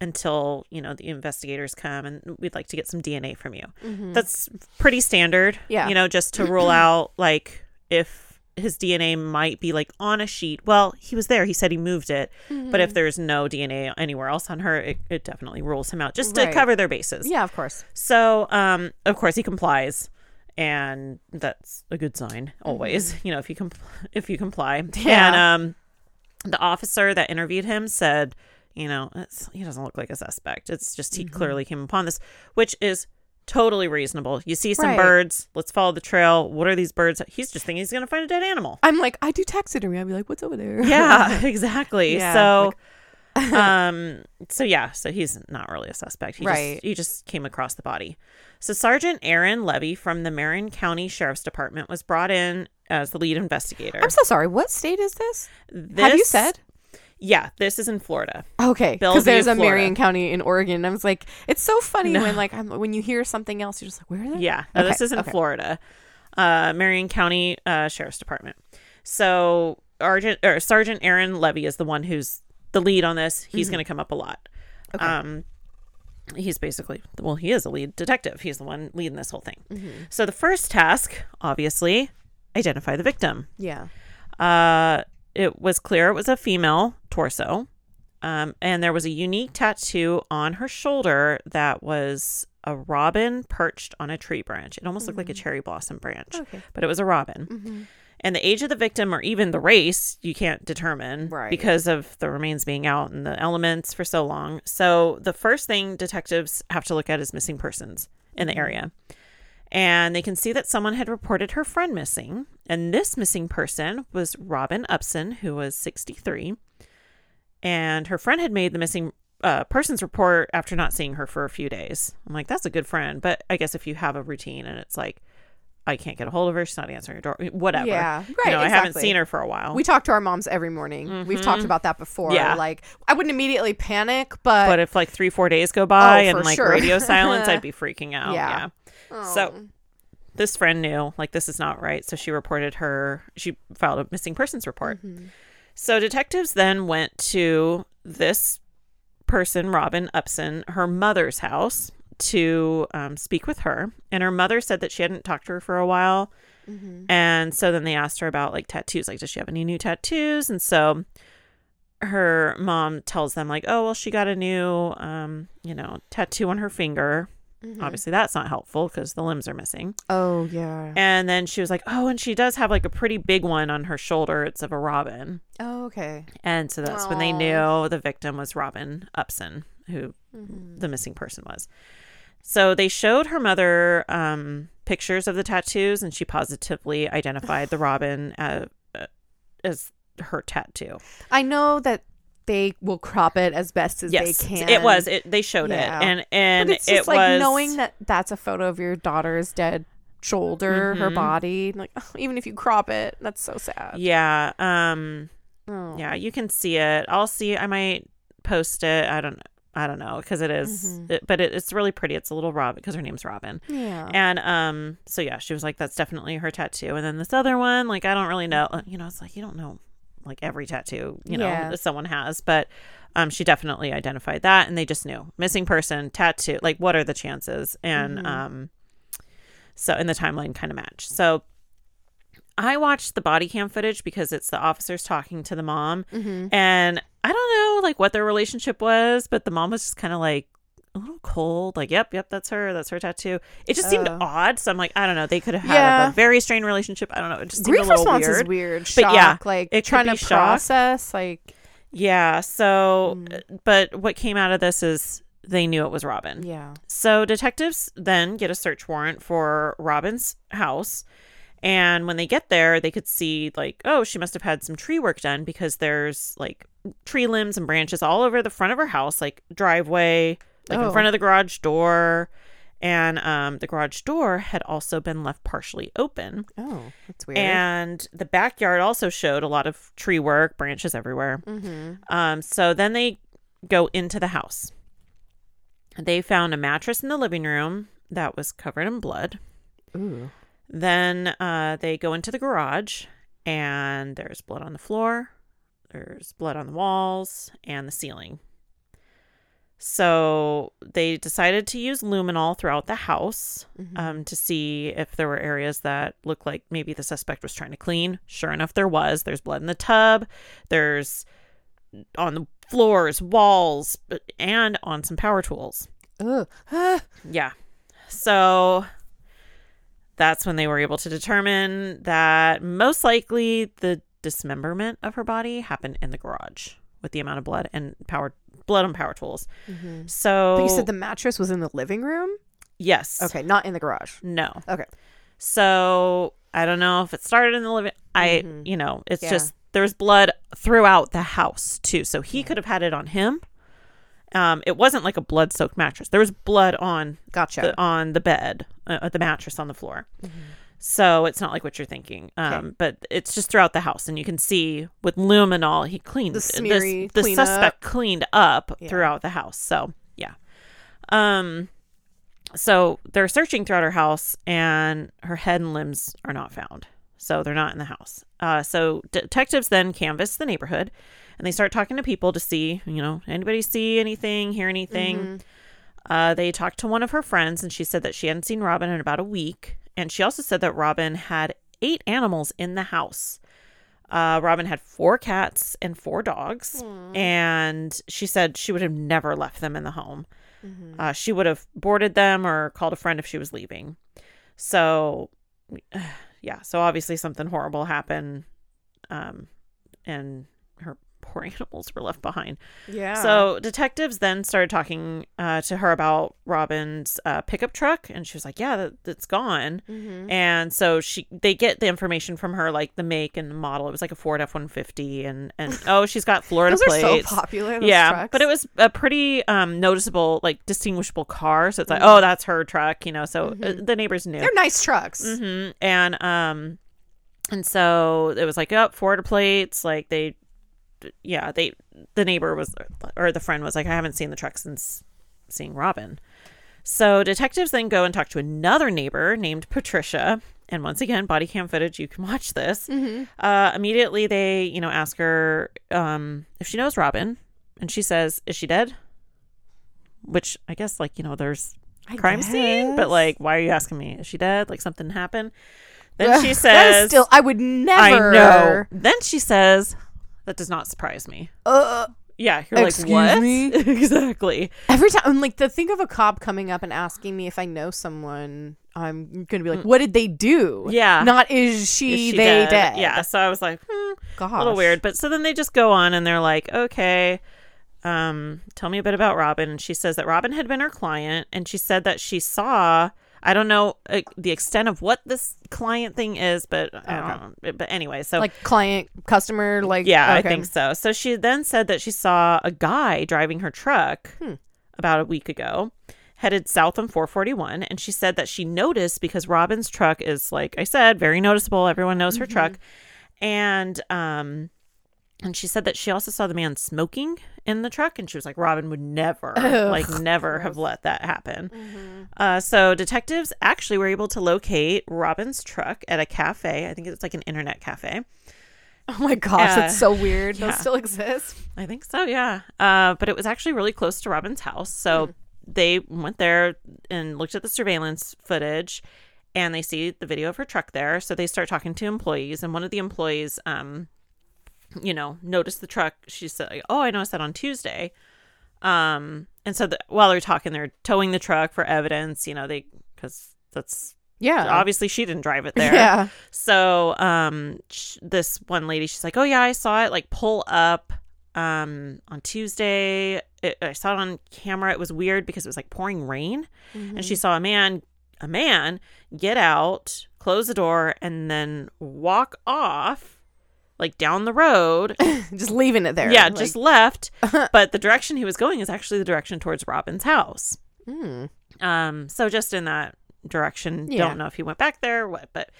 until you know the investigators come, and we'd like to get some DNA from you." That's pretty standard, Mm-hmm. Yeah. You know, just to rule out like if his DNA might be like on a sheet. Well, he was there. He said he moved it, but Mm-hmm. if there's no DNA anywhere else on her, it, it definitely rules him out just to cover their bases. Yeah, of course. So, um, of course, he complies, and that's a good sign always. You know, if you compl- if you comply, Mm-hmm. Yeah. and um, the officer that interviewed him said, you know, it's, he doesn't look like a suspect. It's just Mm-hmm. he clearly came upon this, which is totally reasonable. You see some Right. birds, let's follow the trail. What are these birds? He's just thinking he's going to find a dead animal. I'm like, I do taxidermy. I'd be like, what's over there? Yeah, exactly. Yeah, so um so yeah, so he's not really a suspect. He Right. just he just came across the body. So Sergeant Aaron Levy from the Marion County Sheriff's Department was brought in as the lead investigator. I'm so sorry. What state is this? This, Have you said? Yeah, this is in Florida. Okay, because there's a Florida. Marion County in Oregon. I was like, it's so funny when like I'm, when you hear something else, you're just like, where is it? Yeah, no, this is in okay. Florida. uh, Marion County uh, Sheriff's Department. So Argent or Sergeant Aaron Levy is the one who's the lead on this. He's going to come up a lot. Okay. Um, he's basically well, he is a lead detective. He's the one leading this whole thing. So the first task, obviously, identify the victim. Yeah. Uh, it was clear it was a female torso. Um, and there was a unique tattoo on her shoulder that was a robin perched on a tree branch. It almost looked like a cherry blossom branch, Okay. but it was a robin. Mm-hmm. And the age of the victim or even the race, you can't determine Right. because of the remains being out and the elements for so long. So the first thing detectives have to look at is missing persons in the area. And they can see that someone had reported her friend missing. And this missing person was Robin Upson, who was 63. And her friend had made the missing uh, person's report after not seeing her for a few days. I'm like, that's a good friend. But I guess if you have a routine and it's like, I can't get a hold of her, she's not answering her door, whatever. Yeah. You Right. know, I haven't seen her for a while. We talk to our moms every morning. We've talked about that before. Mm-hmm. Yeah. Like, I wouldn't immediately panic, but, but if like three, four days go by Oh, and like sure. radio silence, I'd be freaking out. Yeah. Yeah. So this friend knew like this is not right. So she reported her, she filed a missing persons report. So detectives then went to this person, Robin Upson, her mother's house to um, speak with her. And her mother said that she hadn't talked to her for a while. And so then they asked her about like tattoos. Like, does she have any new tattoos? And so her mom tells them, like, oh, well, she got a new, um, you know, tattoo on her finger. Obviously, that's not helpful because the limbs are missing. oh, yeah. And then she was like, oh, and she does have like a pretty big one on her shoulder. It's of a robin. Oh, okay. And so that's when they knew the victim was Robin Upson, who the missing person was. So they showed her mother um, pictures of the tattoos, and she positively identified the Robin uh, uh, as her tattoo. I know that they will crop it as best as Yes, they can. it was. It they showed Yeah. it, and and But it's just it like was knowing that that's a photo of your daughter's dead shoulder, her Mhm. body. Like, even if you crop it, that's so sad. Yeah. Um. Oh. Yeah. You can see it. I'll see. I might post it. I don't. I don't know because it is- Mhm. it- but it, it's really pretty. It's a little Robin because her name's Robin. Yeah. And um, so yeah, she was like, "That's definitely her tattoo." And then this other one, like, I don't really know. You know, it's like you don't know like every tattoo you know Yeah. someone has, but um, she definitely identified that, and they just knew missing person tattoo. Like, what are the chances? And Mhm. um, so in the timeline kind of match. So I watched the body cam footage because it's the officers talking to the mom, Mhm. and I don't know like what their relationship was, but the mom was just kind of like a little cold, like, yep, yep, that's her, that's her tattoo. It just seemed odd. So I'm like, I don't know. They could have had Yeah. a very strained relationship. I don't know. It just seemed Grief a little response weird. is weird. But Shock, yeah, like it trying to shock. process, like Yeah. So, Mm. but what came out of this is they knew it was Robin. yeah. So detectives then get a search warrant for Robin's house. And when they get there, they could see, like, oh, she must have had some tree work done because there's like tree limbs and branches all over the front of her house, like driveway, like Oh. in front of the garage door. And um, the garage door had also been left partially open. Oh, that's weird. And the backyard also showed a lot of tree work, branches everywhere. mm-hmm. Um, so then they go into the house. They found a mattress in the living room that was covered in blood. Ooh. Then uh, they go into the garage, and there's blood on the floor, there's blood on the walls, and the ceiling. So they decided to use luminol throughout the house Mm-hmm. um, to see if there were areas that looked like maybe the suspect was trying to clean. Sure enough, there was. There's blood in the tub. There's on the floors, walls, and on some power tools. Ah. Yeah. So that's when they were able to determine that most likely the dismemberment of her body happened in the garage with the amount of blood and power blood on power tools. So But you said the mattress was in the living room? yes. Okay, not in the garage. No. Okay. So I don't know if it started in the living. I, Mhm. you know, it's Yeah. just there's blood throughout the house too. So he could have had it on him. Um, it wasn't like a blood soaked mattress. There was blood on Gotcha. the, on the bed, uh, the mattress on the floor. So it's not like what you're thinking. Um, Mm-hmm. Okay. but it's just throughout the house, and you can see with luminol, he cleaned The smeary the suspect cleaned up Yeah. throughout the house. So yeah. Um. so they're searching throughout her house, and her head and limbs are not found. So they're not in the house. Uh, so detectives then canvass the neighborhood, and they start talking to people to see, you know, anybody see anything, hear anything. Uh, they talked to one of her friends, and she said that she hadn't seen Robin in about a week. And she also said that Robin had eight animals in the house. Uh, Robin had four cats and four dogs, and she said she would have never left them in the home. Uh, she would have boarded them or called a friend if she was leaving. So, yeah, so obviously something horrible happened, um, and poor animals were left behind. Yeah. So detectives then started talking uh, to her about Robin's uh, pickup truck, and she was like, "Yeah, that, that's gone." Mm-hmm. And so she they get the information from her, like the make and the model. It was like a Ford F one fifty, and and oh, she's got Florida those are so plates. popular. Those yeah, trucks. but it was a pretty um, noticeable, like distinguishable car. So it's like, Mhm. oh, that's her truck, you know. So uh, Mhm. the neighbors knew. they're nice trucks. hmm And um, and so it was like, oh, Florida plates. Like they, yeah, they. The neighbor was, or the friend was like, I haven't seen the truck since seeing Robin. So detectives then go and talk to another neighbor named Patricia. And once again, body cam footage, you can watch this. Mm-hmm. Uh, immediately they, you know, ask her um, if she knows Robin, and she says, "Is she dead?" Which I guess, like, you know, there's crime scene, but like, why are you asking me? Is she dead? Like something happened? Then she says, still. I would never." "I never. know." Then she says, "That does not surprise me." Uh, Yeah, you're like, what? me? exactly. every time, I'm like, to think of a cop coming up and asking me if I know someone, I'm gonna be like, what did they do? Mm. Yeah. Not is she, Is she they dead? Yeah. So I was like, hmm, Gosh. a little weird. But so then they just go on and they're like, okay, um, tell me a bit about Robin. And she says that Robin had been her client, and she said that she saw. I don't know uh, the extent of what this client thing is, but I don't. But anyway, so Like client, customer, like yeah, I think so. So she then said that she saw a guy driving her truck Hmm. about a week ago, headed south on 441. And she said that she noticed because Robin's truck is, like I said, very noticeable. Everyone knows her Mm-hmm. truck. And, um, and she said that she also saw the man smoking in the truck, and she was like, Robin would never, Ugh, like, never have let that happen. Mm-hmm. Uh, so detectives actually were able to locate Robin's truck at a cafe. I think it's like an internet cafe. Oh my gosh, Uh, that's so weird. yeah. Those still exist. I think so, yeah. Uh, but it was actually really close to Robin's house. So they went there and looked at the surveillance footage and they see the video of her truck there. So they start talking to employees. And one of the employees, um, you know, noticed the truck. She said, Oh, I noticed that on Tuesday. Um, and so the, while they're talking, they're towing the truck for evidence, you know, they, because that's Yeah. obviously she didn't drive it there. Yeah. So, um, sh- this one lady, she's like, "Oh yeah, I saw it like pull up, um, on Tuesday. It, I saw it on camera. It was weird because it was like pouring rain, and she saw a man, a man, get out, close the door, and then walk off, like down the road. just leaving it there. yeah, like- just left. but the direction he was going is actually the direction towards Robin's house. Mm. Um, so just in that direction. Yeah. Don't know if he went back there or what, but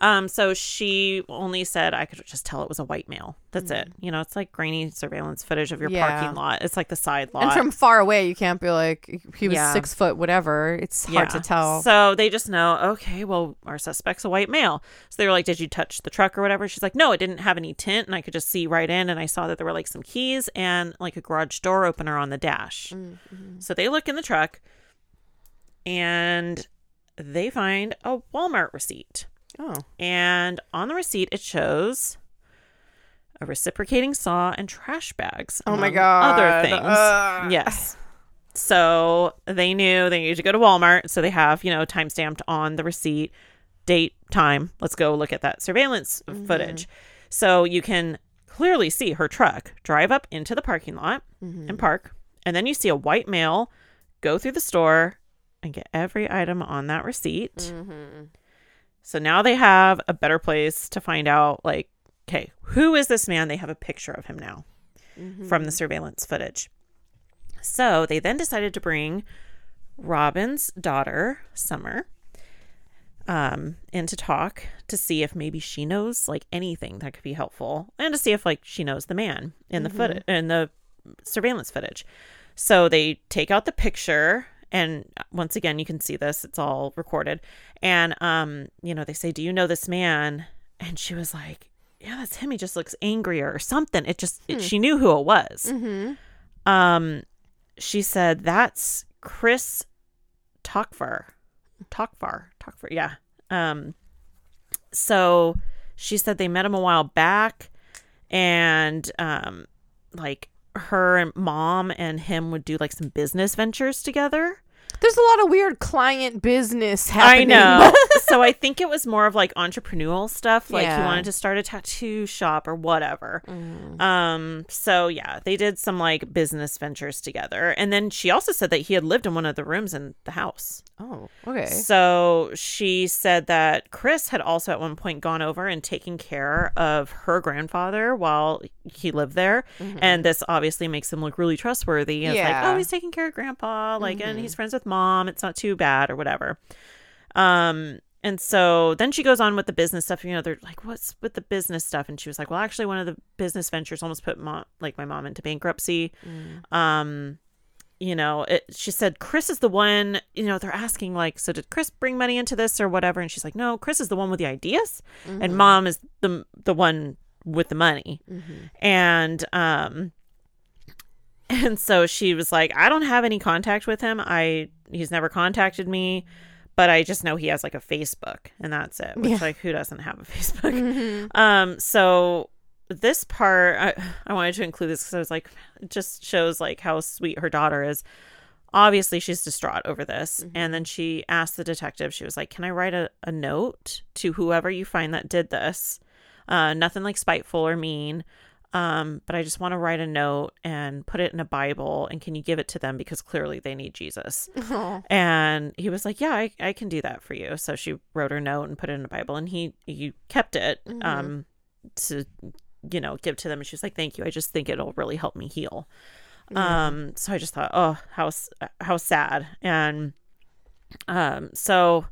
um, so she only said I could just tell it was a white male. That's it. You know, it's like grainy surveillance footage of your Mm. Yeah. parking lot. It's like the side lot. And from far away, you can't be like he was Yeah. six foot, whatever. It's hard to tell. So they just know, okay, well, our suspect's a white male. So they were like, Did you touch the truck or whatever? She's like, No, it didn't have any tint. And I could just see right in. And I saw that there were like some keys and like a garage door opener on the dash. Mm-hmm. So they look in the truck and they find a Walmart receipt. Oh, And on the receipt, it shows a reciprocating saw and trash bags. Oh my God. Other things. Yes. So they knew they needed to go to Walmart. So they have, you know, time stamped on the receipt, date, time. Let's go look at that surveillance Mm-hmm. footage. So you can clearly see her truck drive up into the parking lot Mm-hmm. and park. And then you see a white male go through the store and get every item on that receipt. Mm-hmm. So now they have a better place to find out, like, okay, who is this man? They have a picture of him now from the surveillance footage. So they then decided to bring Robin's daughter, Summer, um, in to talk to see if maybe she knows like anything that could be helpful, and to see if like she knows the man in the footage in the surveillance footage. So they take out the picture and once again, you can see this; it's all recorded. And um, you know, they say, "Do you know this man?" And she was like, "Yeah, that's him. He just looks angrier or something." It just it, she knew who it was. Mm-hmm. Um, she said, "That's Chris Talkfar, Talkfar, Talkfar." Yeah. Um, so she said they met him a while back, and um, like her mom and him would do like some business ventures together. There's a lot of weird client business happening. I know. so I think it was more of like entrepreneurial stuff. Like Yeah. he wanted to start a tattoo shop or whatever. Mm. Um, so yeah, they did some like business ventures together. And then she also said that he had lived in one of the rooms in the house. oh, okay. So she said that Chris had also at one point gone over and taken care of her grandfather while he lived there. And this obviously makes him look really trustworthy. It's like, Mm-hmm. Yeah. Mm-hmm. oh, he's taking care of grandpa, like, and he's friends with mom. It's not too bad or whatever. Um, and so then she goes on with the business stuff. You know, they're like, "What's with the business stuff?" And she was like, "Well, actually, one of the business ventures almost put mom, like my mom, into bankruptcy." Um, you know, it, she said Chris is the one. You know, they're asking like, "So did Chris bring money into this or whatever?" And she's like, "No, Chris is the one with the ideas, and mom is the the one with the money." And um, and so she was like, I don't have any contact with him. I he's never contacted me, but I just know he has like a Facebook and that's it. Which Yeah. like who doesn't have a Facebook? Um so this part I, I wanted to include this because I was like it just shows like how sweet her daughter is. Obviously she's distraught over this. And then she asked the detective, she was like, Can I write a, a note to whoever you find that did this? Uh nothing like spiteful or mean um but i just want to write a note and put it in a bible and can you give it to them? Because clearly they need jesus. Oh. and he was like yeah I, I can do that for you. So she wrote her note and put it in a bible and he he kept it um to you know give to them. And she was like thank you. I just think it'll really help me heal. Um so i just thought oh how how sad. And um so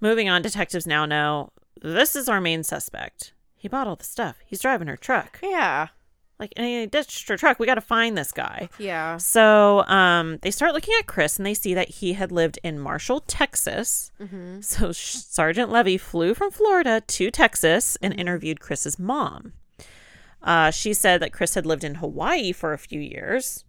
moving on detectives now know this is our main suspect he bought all the stuff. He's driving her truck. Yeah. like and he ditched her truck. We got to find this guy. Yeah. so um they start looking at chris and they see that he had lived in marshall texas. So Sh- sergeant levy flew from florida to texas and interviewed chris's mom. Uh, she said that chris had lived in hawaii for a few years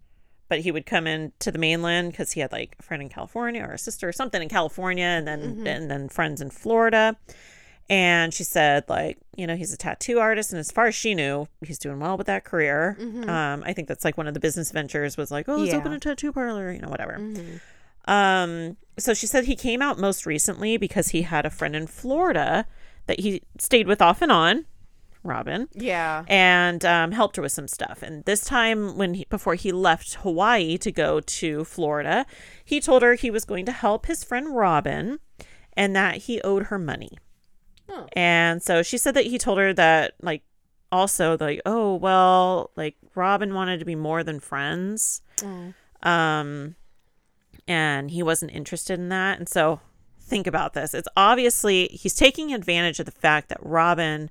but he would come in to the mainland because he had like a friend in california or a sister or something in california and then and then friends in florida and she said, like, you know, he's a tattoo artist, and as far as she knew, he's doing well with that career. Um, I think that's like one of the business ventures was like, oh, let's Yeah. open a tattoo parlor, you know, whatever. Um, so she said he came out most recently because he had a friend in Florida that he stayed with off and on, Robin Yeah. and um, helped her with some stuff. And this time, when he, before he left Hawaii to go to Florida, he told her he was going to help his friend Robin, and that he owed her money. Oh. And so she said that he told her that, like, also like, oh well, like Robin wanted to be more than friends, Mm. um, and he wasn't interested in that. And so think about this: it's obviously he's taking advantage of the fact that Robin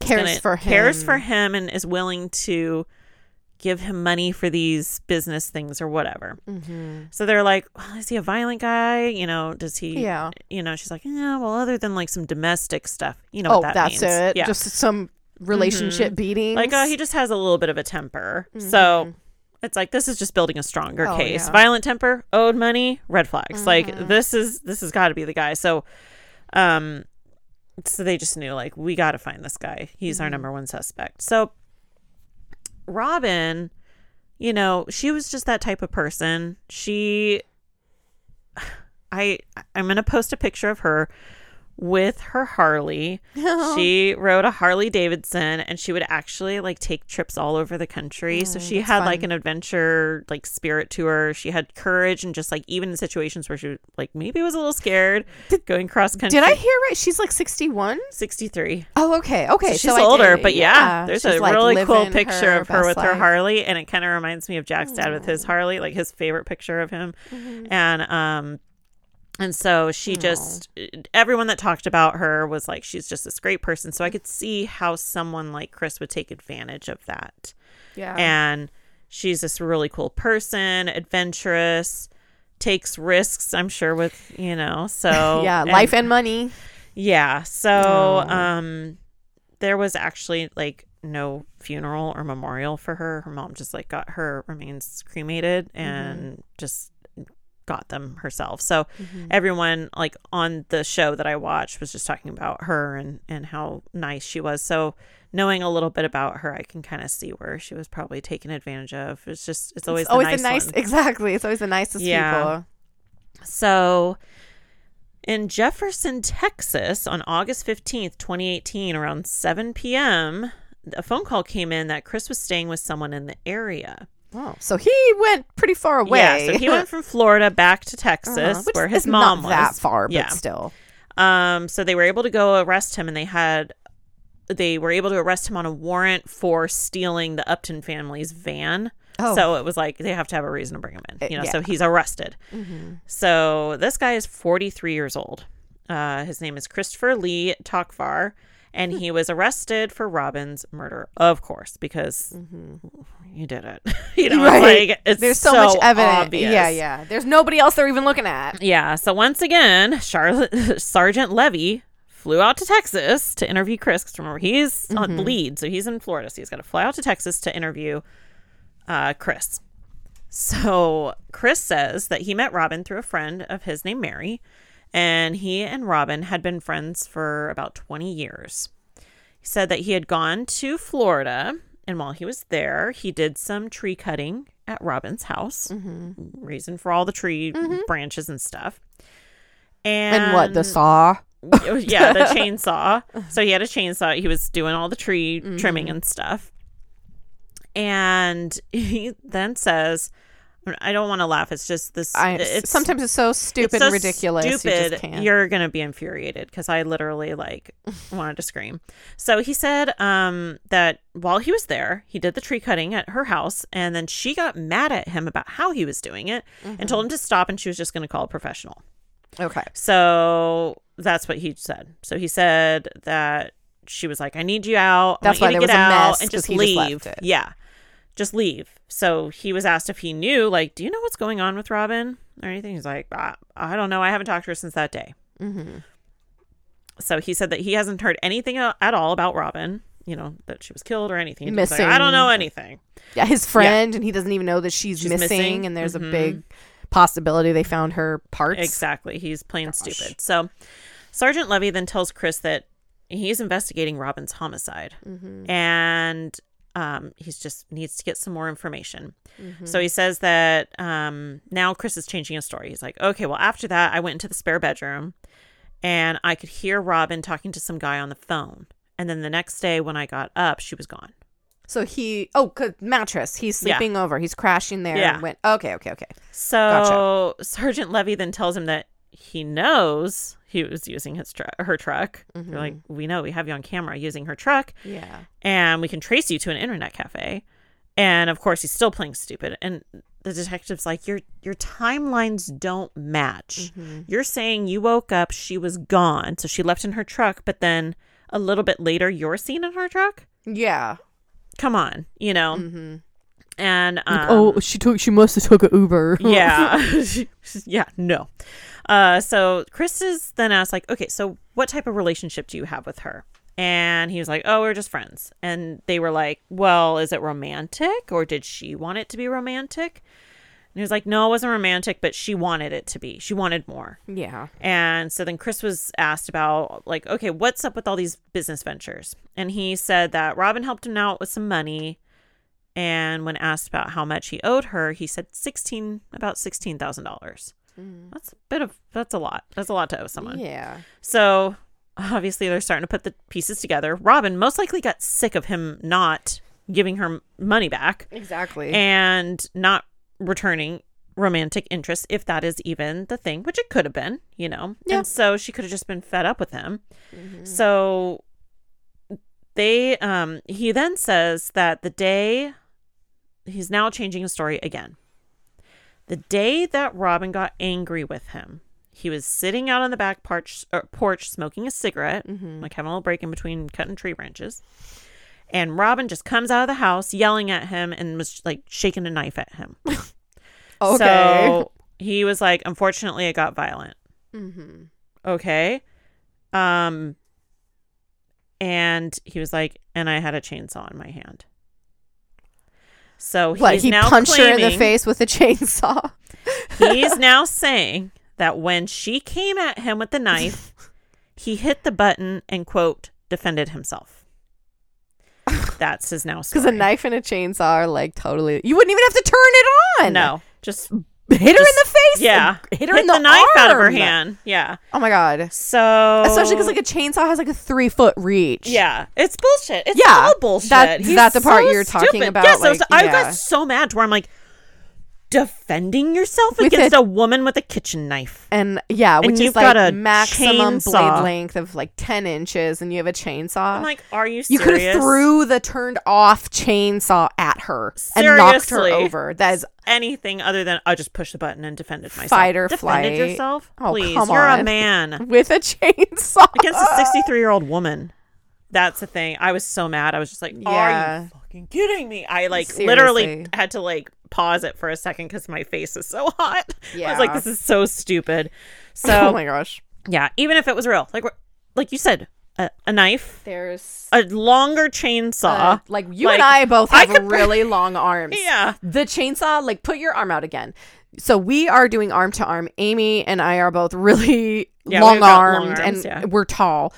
Cares for him. cares for him and is willing to give him money for these business things or whatever. Mm-hmm. So they're like, well, is he a violent guy? You know, does he? Yeah. You know, she's like, yeah. Well, other than like some domestic stuff, you know Oh, what that that's means. it. Yeah. Just some relationship beating. like, oh, he just has a little bit of a temper. So it's like this is just building a stronger Mm-hmm. Oh, case. yeah. Mm-hmm. Violent temper, owed money, red flags. Like this is this has got to be the guy. So, um, so they just knew like we got to find this guy. He's Mm-hmm. our number one suspect. So, Robin, you know, she was just that type of person. She, I, I'm gonna post a picture of her with her Harley. She rode a Harley Davidson and she would actually like take trips all over the country. so she Mm, had like an adventure like spirit to her. She had courage and just like even in situations where she like maybe was a little scared going cross country. Did I hear right? She's like 61? 63. Oh, okay. Okay. So she's I older, did- but yeah, there's she's, a like, really cool picture of her with her. Harley, and it kind of reminds me of Jack's dad with his Harley, like his favorite picture of him, Mm-hmm. and um, and so she just everyone that talked about her was like she's just this great person. So I could see how someone like Chris would take advantage of that, Yeah. and she's this really cool person, adventurous. takes risks, I'm sure, with, you know, so. yeah, and- life and money. Yeah. So, Oh. um, there was actually like no funeral or memorial for her. Her mom just like got her remains cremated and just got them herself. So mm-hmm. everyone like on the show that I watched was just talking about her and and how nice she was. So knowing a little bit about her, I can kind of see where she was probably taken advantage of. It's just it's always It's always the the nice, nice, one. exactly. It's always the nicest Yeah. people. So, in Jefferson, Texas, on August 15th, 2018, around 7 p.m., a phone call came in that Chris was staying with someone in the area. Oh, so he went pretty far away. Yeah, so he went from Florida back to Texas, Uh-huh, where his is mom not was. that far, but yeah. still. Um, so they were able to go arrest him, and they had they were able to arrest him on a warrant for stealing the Upton family's van. Oh. So it was like they have to have a reason to bring him in, Uh, you know. yeah. So he's arrested. Mm-hmm. So this guy is 43 years old. Uh, his name is Christopher Lee Tokvar, and he was arrested for Robin's murder, of course, because you did it. you know, Mm-hmm. Right. it's like it's There's so, much evidence. obvious. Yeah, yeah. There's nobody else they're even looking at. Yeah. So once again, Charlotte Sergeant Levy flew out to Texas to interview Chris. Because remember, he's on the lead, so he's in Florida. So he's got to fly out to Texas to interview uh, Chris. So Chris says that he met Robin through a friend of his named Mary, and he and Robin had been friends for about 20 years. He said that he had gone to Florida, and while he was there, he did some tree cutting at Robin's house, mm-hmm. reason for all the tree mm-hmm. branches and stuff. And, And what, the saw? yeah, the chainsaw. So he had a chainsaw. He was doing all the tree trimming mm-hmm. and stuff. And he then says, I don't want to laugh. It's just this. I, it's sometimes it's so stupid it's so and ridiculous. You Stupid. just can't. You're gonna be infuriated because I literally like wanted to scream. So he said um, that while he was there, he did the tree cutting at her house, and then she got mad at him about how he was doing it, and told him to stop, and she was just gonna call a professional. okay. So that's what he said. So he said that she was like, "I need you out. I That's want you why to there get was a out mess, and just leave." Yeah, just leave. So he was asked if he knew, like, "Do you know what's going on with Robin or anything?" He's like, "I, I don't know. I haven't talked to her since that day." Mm-hmm. So he said that he hasn't heard anything at all about Robin. You know that she was killed or anything. He's like, Missing. I don't know anything. Yeah, his friend, and he doesn't even know that she's, She's missing, missing. and there's Mhm. a big possibility they found her parts. Exactly. He's plain stupid. So Sergeant Levy then tells Chris that he's investigating Robin's homicide and um, he's just needs to get some more information. So he says that um, now Chris is changing his story. He's like, okay, well, after that, I went into the spare bedroom and I could hear Robin talking to some guy on the phone. And then the next day when I got up, she was gone. So he, oh, 'cause mattress. He's Yeah. sleeping over. He's crashing there. Yeah. And went. Okay, okay, okay. So gotcha. Sergeant Levy then tells him that he knows he was using his truck, her truck. They're like, we know we have you on camera using her truck, Yeah. and we can trace you to an internet cafe. And of course, he's still playing stupid. And the detective's like, your your timelines don't match. You're saying you woke up, she was gone, so she left in her truck, but then a little bit later, you're seen in her truck. Yeah. Come on, you know. Mm-hmm. And um, oh, she took. She must have took an Uber. yeah yeah no uh, so Chris is then asked, like, okay, so what type of relationship do you have with her? And he was like, oh, we're just friends. And they were like, well, is it romantic or did she want it to be romantic? And he was like, no, it wasn't romantic, but she wanted it to be. She wanted more. Yeah. And so then Chris was asked about, like, okay, what's up with all these business ventures? And he said that Robin helped him out with some money. And when asked about how much he owed her, he said 16, about $16,000. Mm. That's a bit of that's a lot. That's a lot to owe someone. Yeah. So obviously they're starting to put the pieces together. Robin most likely got sick of him not giving her money back. Exactly. And not returning romantic interest if that is even the thing, which it could have been, you know. Yeah. And so she could have just been fed up with him. Mm-hmm. So they um he then says that the day he's now changing his story again the day that robin got angry with him he was sitting out on the back porch, porch smoking a cigarette like having a little break in between cutting tree branches and robin just comes out of the house yelling at him and was like shaking a knife at him okay. so he was like, unfortunately, it got violent. Mm-hmm. Okay. Um, and he was like, and I had a chainsaw in my hand. So What? he's He now punched her in the face with a chainsaw. He's now saying that when she came at him with the knife, he hit the button and quote defended himself. That's his now story. Because a knife and a chainsaw are like totally. You wouldn't even have to turn it on. No, just hit her in the face. yeah, hit her in the, the knife out of her hand. Yeah. Oh my god. So Especially because like a chainsaw has like a three foot reach. Yeah, it's bullshit. It's Yeah, all bullshit. that- is He's that the part so you're talking stupid. about? Yes, I, was- Like, I yeah. got so mad to where I'm like, defending yourself With against a- a, woman with a kitchen knife. And yeah, which And is you've like got a maximum chainsaw. blade length of like ten inches, and you have a chainsaw. I'm like, are you you could have threw the turned off chainsaw at her and knocked her over. That is anything other than I just pushed the button and defended myself. Fight or defended flight. yourself, Oh, please. You're on. a man with a chainsaw against a 63 year old woman. That's the thing. I was so mad. I was just like, are you fucking kidding me? I like literally had to like pause it for a second because my face is so hot. Yeah. I was like, this is so stupid. So, oh my gosh. yeah, even if it was real, like like you said, a, a knife, There's a longer chainsaw. uh, like you like, and I both I have could- really long arms. yeah, The chainsaw, like put your arm out again. So we are doing arm to arm. Amy and I are both really Yeah, long we've got long armed and yeah. we're tall.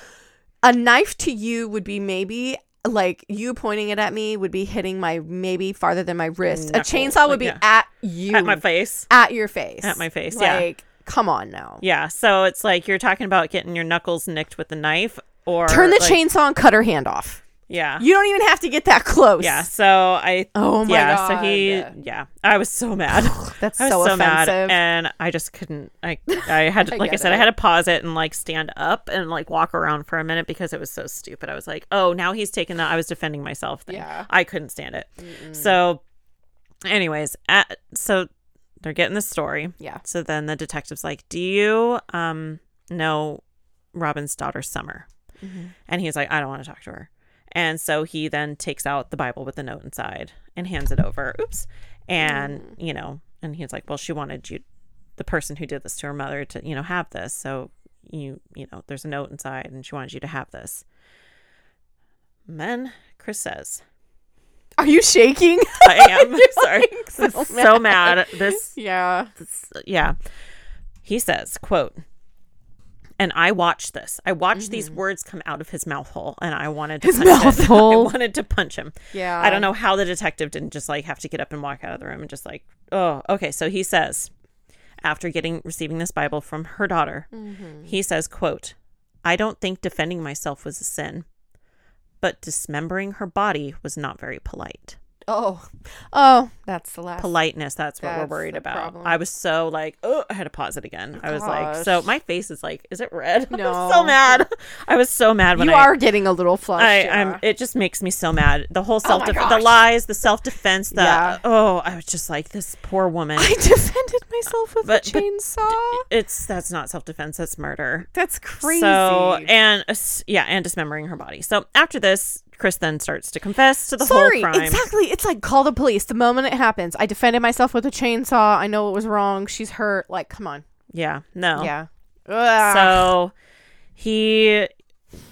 A knife to you would be maybe like you pointing it at me would be hitting my maybe farther than my wrist. A chainsaw would be yeah. at you at my face. at your face. At my face, yeah. Like, come on now. Yeah, so it's like you're talking about getting your knuckles nicked with a knife, or Turn the like- chainsaw and cut her hand off. Yeah, You don't even have to get that close. yeah. So I. Oh my yeah, god. so he, yeah, I was so mad. That's I was so, so, mad, and I just couldn't. I, I had, to, I like I said, I had to pause it and like stand up and like walk around for a minute because it was so stupid. I was like, oh, now he's taking that. I was defending myself. Thing. Yeah. I couldn't stand it. So, anyways, at, so they're getting the story. Yeah. So then the detective's like, "Do you um know Robin's daughter Summer?" Mm-hmm. And he's like, "I don't want to talk to her." And so he then takes out the Bible with the note inside and hands it over. Oops. And, Mm. you know, and he's like, "Well, she wanted you the person who did this to her mother to, you know, have this. So you, you know, there's a note inside and she wanted you to have this." And then Chris says, Are you shaking? I am sorry. like, so, so mad. This Yeah. yeah he says quote and i watched this i watched these words come out of his mouth hole and i wanted to Mm-hmm. His punch mouth it. hole. i wanted to punch him Yeah. i don't know how the detective didn't just like have to get up and walk out of the room and just like oh okay so he says after getting receiving this bible from her daughter Mm-hmm. he says quote i don't think defending myself was a sin but dismembering her body was not very polite Oh. Oh, that's the last. politeness that's what That's we're worried about problem. i was so like oh i had to pause it again i was like so my face is like is it red i'm No. so mad i was so mad when You i are getting a little flushed. I, yeah. I'm. It just makes me so mad. The whole Oh self, my the lies, the self defense. The Yeah. oh, I was just like this poor woman. I defended myself with But- a chainsaw. it's that's not self defense. That's murder. that's crazy. So and uh, yeah, and dismembering her body. So after this, Chris then starts to confess to the Sorry, whole crime. Sorry, exactly. It's like call the police the moment it happens. I defended myself with a chainsaw. I know it was wrong. She's hurt. Like, come on. Yeah. No. Yeah. Ugh. So he,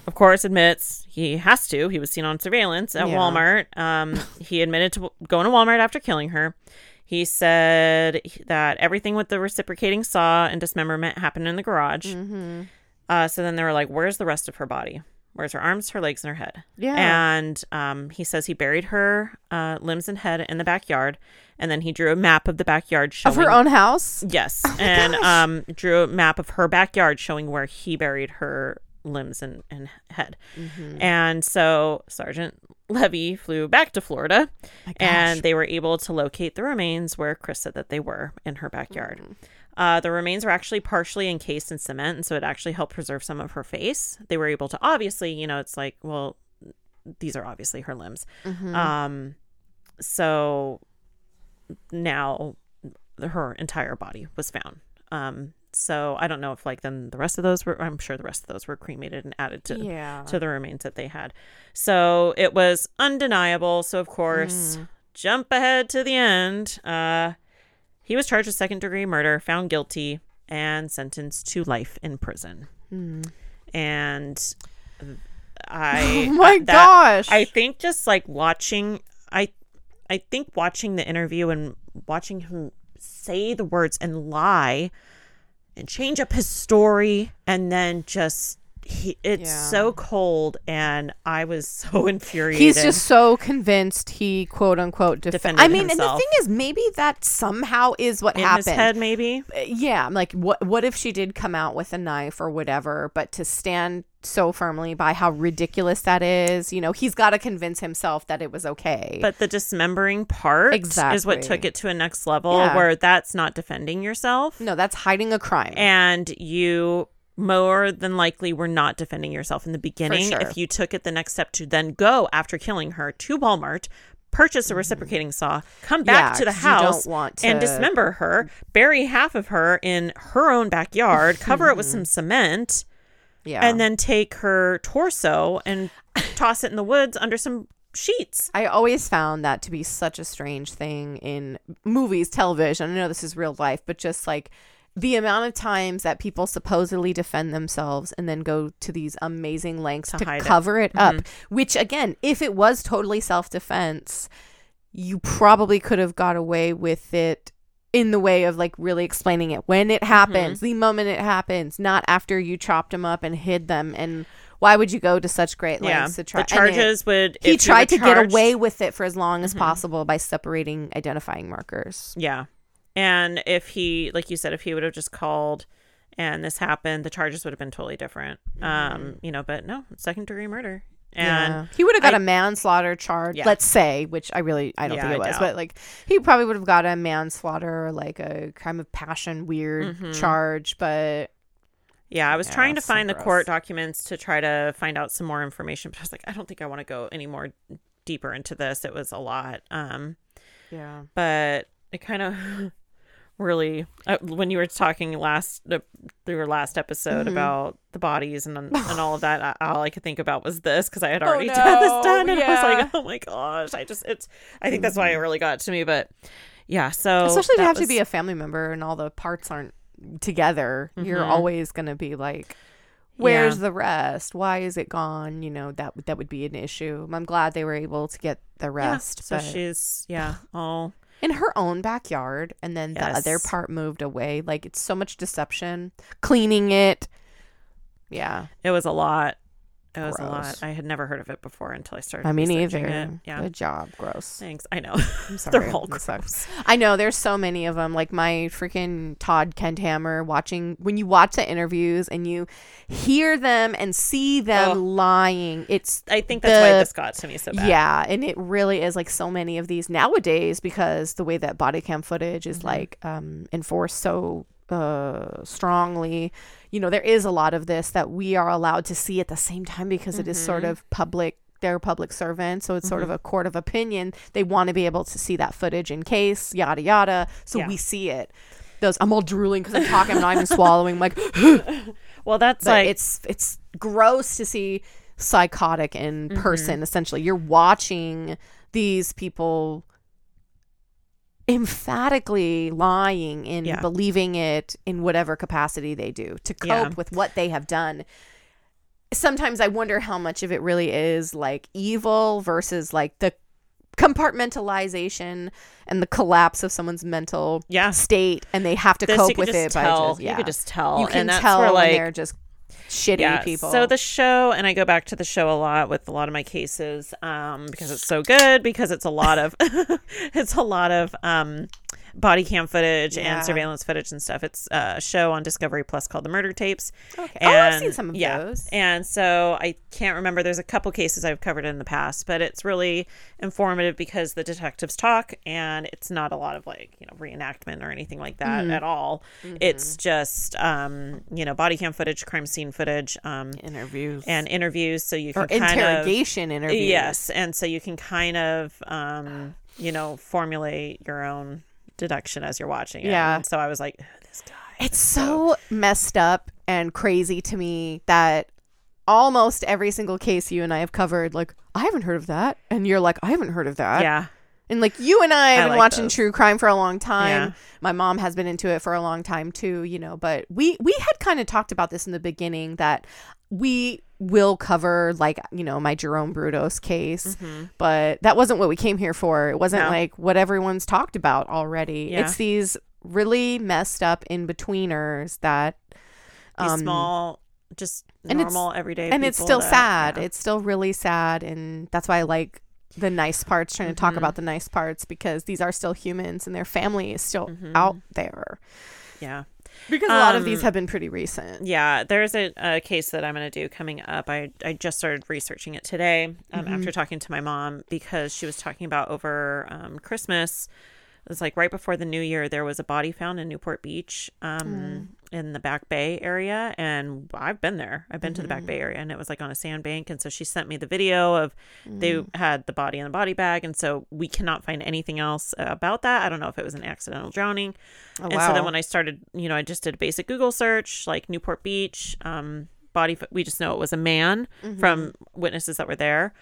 of course, admits he has to. He was seen on surveillance at Yeah. Walmart. Um, he admitted to going to Walmart after killing her. He said that everything with the reciprocating saw and dismemberment happened in the garage. Mm-hmm. Uh, so then they were like, "Where's the rest of her body? Where's her arms, her legs, and her head?" Yeah. And um, he says he buried her uh, limbs and head in the backyard, and then he drew a map of the backyard showing of her own house. Yes, Oh and gosh. um, drew a map of her backyard showing where he buried her limbs and, and head. Mm-hmm. And so Sergeant Levy flew back to Florida, and they were able to locate the remains where Chris said that they were in her backyard. Mm-hmm. Uh, the remains were actually partially encased in cement, and so it actually helped preserve some of her face. They were able to obviously, you know, it's like, well, these are obviously her limbs. Mhm. Um, so now her entire body was found. Um, so I don't know if like then the rest of those were. I'm sure the rest of those were cremated and added to yeah. to the remains that they had. So it was undeniable. So of course, Mm. jump ahead to the end. Uh, he was charged with second degree murder, found guilty, and sentenced to life in prison. Hmm. And I Oh my that- gosh. I think just like watching I I think watching the interview and watching him say the words and lie and change up his story and then just he, it's Yeah. so cold and I was so infuriated. He's just so convinced he quote unquote def- Defended I mean, and the thing is, maybe that somehow is what in happened. his head maybe. Uh, yeah, I'm like what what if she did come out with a knife or whatever, but to stand so firmly by how ridiculous that is, you know, he's got to convince himself that it was okay. But the dismembering part is what took it to a next level Yeah. where that's not defending yourself. no, that's hiding a crime. and you more than likely were not defending yourself in the beginning sure. if you took it the next step to then go after killing her to Walmart purchase a reciprocating saw come back Yeah, to the house want and dismember her bury half of her in her own backyard cover it with mm-hmm. some cement yeah. and then take her torso and toss it in the woods under some sheets I always found that to be such a strange thing in movies, television. I know this is real life, but just like the amount of times that people supposedly defend themselves and then go to these amazing lengths to, hide cover it, up, mm-hmm. which again, if it was totally self defense, you probably could have got away with it in the way of like really explaining it when it mm-hmm. happens, the moment it happens, not after you chopped them up and hid them. And why would you go to such great yeah lengths to try? the and it- charges would he tried to get away with it for as long as mm-hmm. possible by separating identifying markers. Yeah. And if he, like you said, if he would have just called and this happened, the charges would have been totally different. Um, you know, but no, second degree murder. And Yeah. he would have got I- a manslaughter charge, Yeah. let's say, which I really I don't Yeah, think it I was, doubt. but like he probably would have got a manslaughter, like a crime of passion, weird Mm-hmm. charge. But yeah, I was trying to so find the court documents to try to find out some more information, but I was like, I don't think I want to go any more deeper into this. It was a lot. Um, yeah, but it kind of really uh, when you were talking last uh, through your last episode Mhm. about the bodies and and all of that I, all i could think about was this because i had Oh, already done this no, done and i was like oh my gosh i just it's i think that's why it really got to me but yeah so especially to have to be a family member and all the parts aren't together. You're Mhm. always gonna be like. Where's the rest? Why is it gone? You know that that would be an issue. I'm glad they were able to get the yeah, rest. so but- she's yeah all in her own backyard and then the other part moved away. Like it's so much deception. Cleaning it. Yeah. It was a lot it was a lot. I had never heard of it before until i started i mean either it. yeah. Good job. Gross. Thanks. I know. I'm sorry. they're all gross. sucks. i know. There's so many of them like my freaking todd kenthammer watching when you watch the interviews and you hear them and see them Oh. lying it's i think that's why this got to me so bad. Yeah, and it really is like so many of these nowadays because the way that body cam footage is Mhm. like um enforced so uh strongly. You know, there is a lot of this that we are allowed to see at the same time because it is sort Mhm. of public they're public servants, so it's sort of Mhm. a court of opinion. They want to be able to see that footage in case, yada yada. So Yeah. we see it. Those I'm all drooling because I'm talking, I'm not even swallowing. I'm like, well that's but like it's it's gross to see psychotic in Mm-hmm. person essentially you're watching these people emphatically lying and Yeah. believing it in whatever capacity they do to cope Yeah. with what they have done sometimes i wonder how much of it really is like evil versus like the compartmentalization and the collapse of someone's mental yeah state and they have to this cope with it tell. by just yeah You could just tell. you can and that's tell like, they're just shitty people. So the show, and I go back to the show a lot with a lot of my cases, um, because it's so good. Because it's a lot of, it's a lot of um, body cam footage Yeah. and surveillance footage and stuff. It's a show on Discovery Plus called The Murder Tapes. okay. oh, I've seen some of yeah. those. And so I can't remember. There's a couple cases I've covered in the past, but it's really informative because the detectives talk, and it's not a lot of like you know reenactment or anything like that Mm-hmm. at all. It's just um, you know body cam footage, crime scene footage, um, interviews and interviews. So you can or kind of interrogation interviews. yes, and so you can kind of um, you know formulate your own deduction as you're watching it. Yeah. And so I was like, this guy. It's so messed up and crazy to me that almost every single case you and I have covered, like, I haven't heard of that. And you're like, I haven't heard of that. yeah. And like you and I have I been like watching those. true crime for a long time. Yeah. My mom has been into it for a long time too, you know, but we we had kind of talked about this in the beginning that we will cover like, you know, my Jerome Brudos case, but that wasn't what we came here for. It wasn't Mm-hmm. No. like what everyone's talked about already. Yeah. It's these really messed up in betweeners that These um, small, just and it's- normal everyday. and it's still that- sad. yeah. It's still really sad, and that's why I like the nice parts. Trying to talk Mhm. about the nice parts because these are still humans, and their family is still Mhm. out there. yeah. Because a lot of these Um, have been pretty recent. Yeah, there's a, a case that I'm going to do coming up. I, I just started researching it today um, Mm-hmm. after talking to my mom because she was talking about over um, Christmas. It was like right before the new year, there was a body found in Newport Beach um, Mm. In the Back Bay area. And I've been there. I've been to the Mm-hmm. Back Bay area and it was like on a sandbank. And so she sent me the video of they Mm. had the body in the body bag. And so we cannot find anything else about that. I don't know if it was an accidental drowning. Oh, And so then when I started, you know, I just did a basic Google search, like Newport Beach, um, body. We just know it was a man Mm-hmm. from witnesses that were there,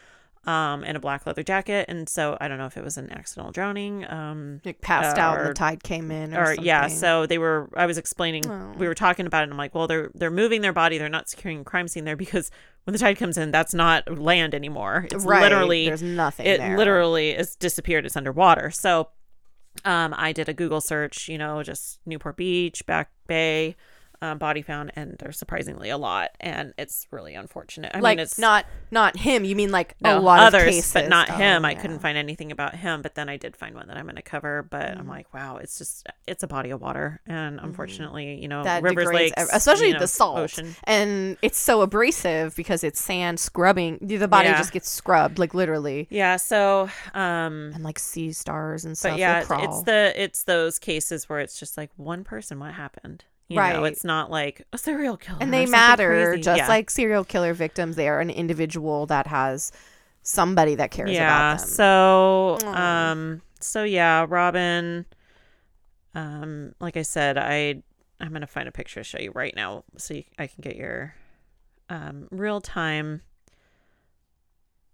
um, in a black leather jacket. And so I don't know if it was an accidental drowning, um, like passed out and the tide came in, or, or yeah. So they were. I was explaining. Oh. We were talking about it. and I'm like, well, they're they're moving their body. They're not securing a crime scene there because when the tide comes in, that's not land anymore. It's right, literally there's nothing. it there. literally is disappeared it's underwater so um i did a google search you know just newport beach back bay um, body found and there's surprisingly a lot and it's really unfortunate i like mean it's not not him. You mean like no, a lot others of cases, but not Oh, him i couldn't find anything about him but then i did find one that i'm going to cover but Mm. i'm like wow it's just it's a body of water and unfortunately you know. That rivers lakes especially you know, the salt, ocean and it's so abrasive because it's sand scrubbing. The body Yeah. just gets scrubbed, like literally, yeah so um and like sea stars and stuff. but yeah it's the it's those cases where it's just like one person what happened you know Right. it's not like a serial killer and they matter crazy. just Yeah. like serial killer victims they are an individual that has somebody that cares yeah about them so um so yeah robin um like i said i i'm gonna find a picture to show you right now so you, i can get your um real time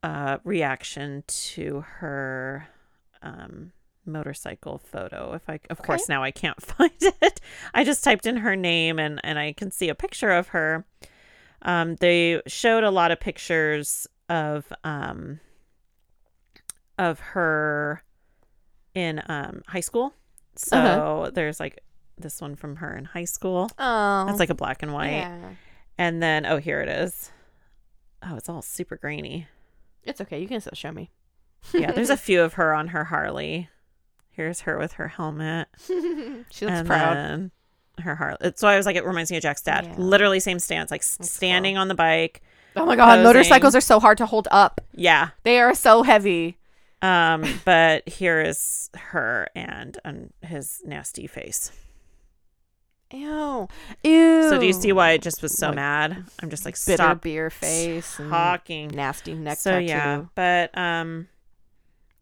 uh reaction to her um motorcycle photo. If i of course now i can't find it. I just typed in her name and and i can see a picture of her. Um they showed a lot of pictures of um of her in um high school. So Uh-huh. there's like this one from her in high school. Oh. That's like a black and white. Yeah. and then oh here it is. Oh it's all super grainy. It's okay. You can still show me. Yeah there's a few of her on her harley here's her with her helmet. She looks and proud. her harley so i was like it reminds me of jack's dad Yeah. literally same stance like That's standing on the bike oh my god posing. motorcycles are so hard to hold up. Yeah. They are so heavy. Um but here is her and and his nasty face. Ew. Ew. So do you see why i just was so Like, mad? I'm just like bitter stop beer face and talking. nasty neck so tattoo. yeah but um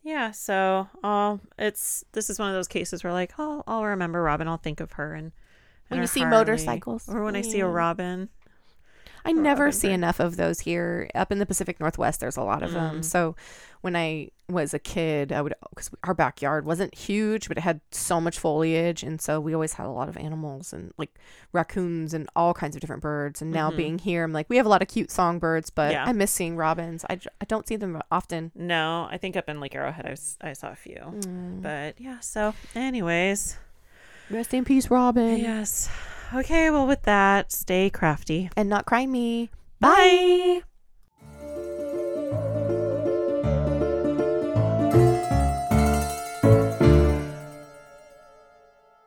yeah so i'll it's this is one of those cases where like oh i'll remember robin i'll think of her and, and When you see Harley. motorcycles. or when i see a robin I never Robin see Hood. enough of those here. Up in the Pacific Northwest, there's a lot of them. Mm. So when I was a kid, I would because our backyard wasn't huge, but it had so much foliage, and so we always had a lot of animals and like raccoons and all kinds of different birds. And now Mhm. being here, I'm like, we have a lot of cute songbirds, but Yeah. I miss seeing robins. I, I don't see them often. no i think up in lake arrowhead i, was, I saw a few Mm. but yeah so anyways Rest in peace, Robin, yes okay well with that stay crafty and not cry me. Bye.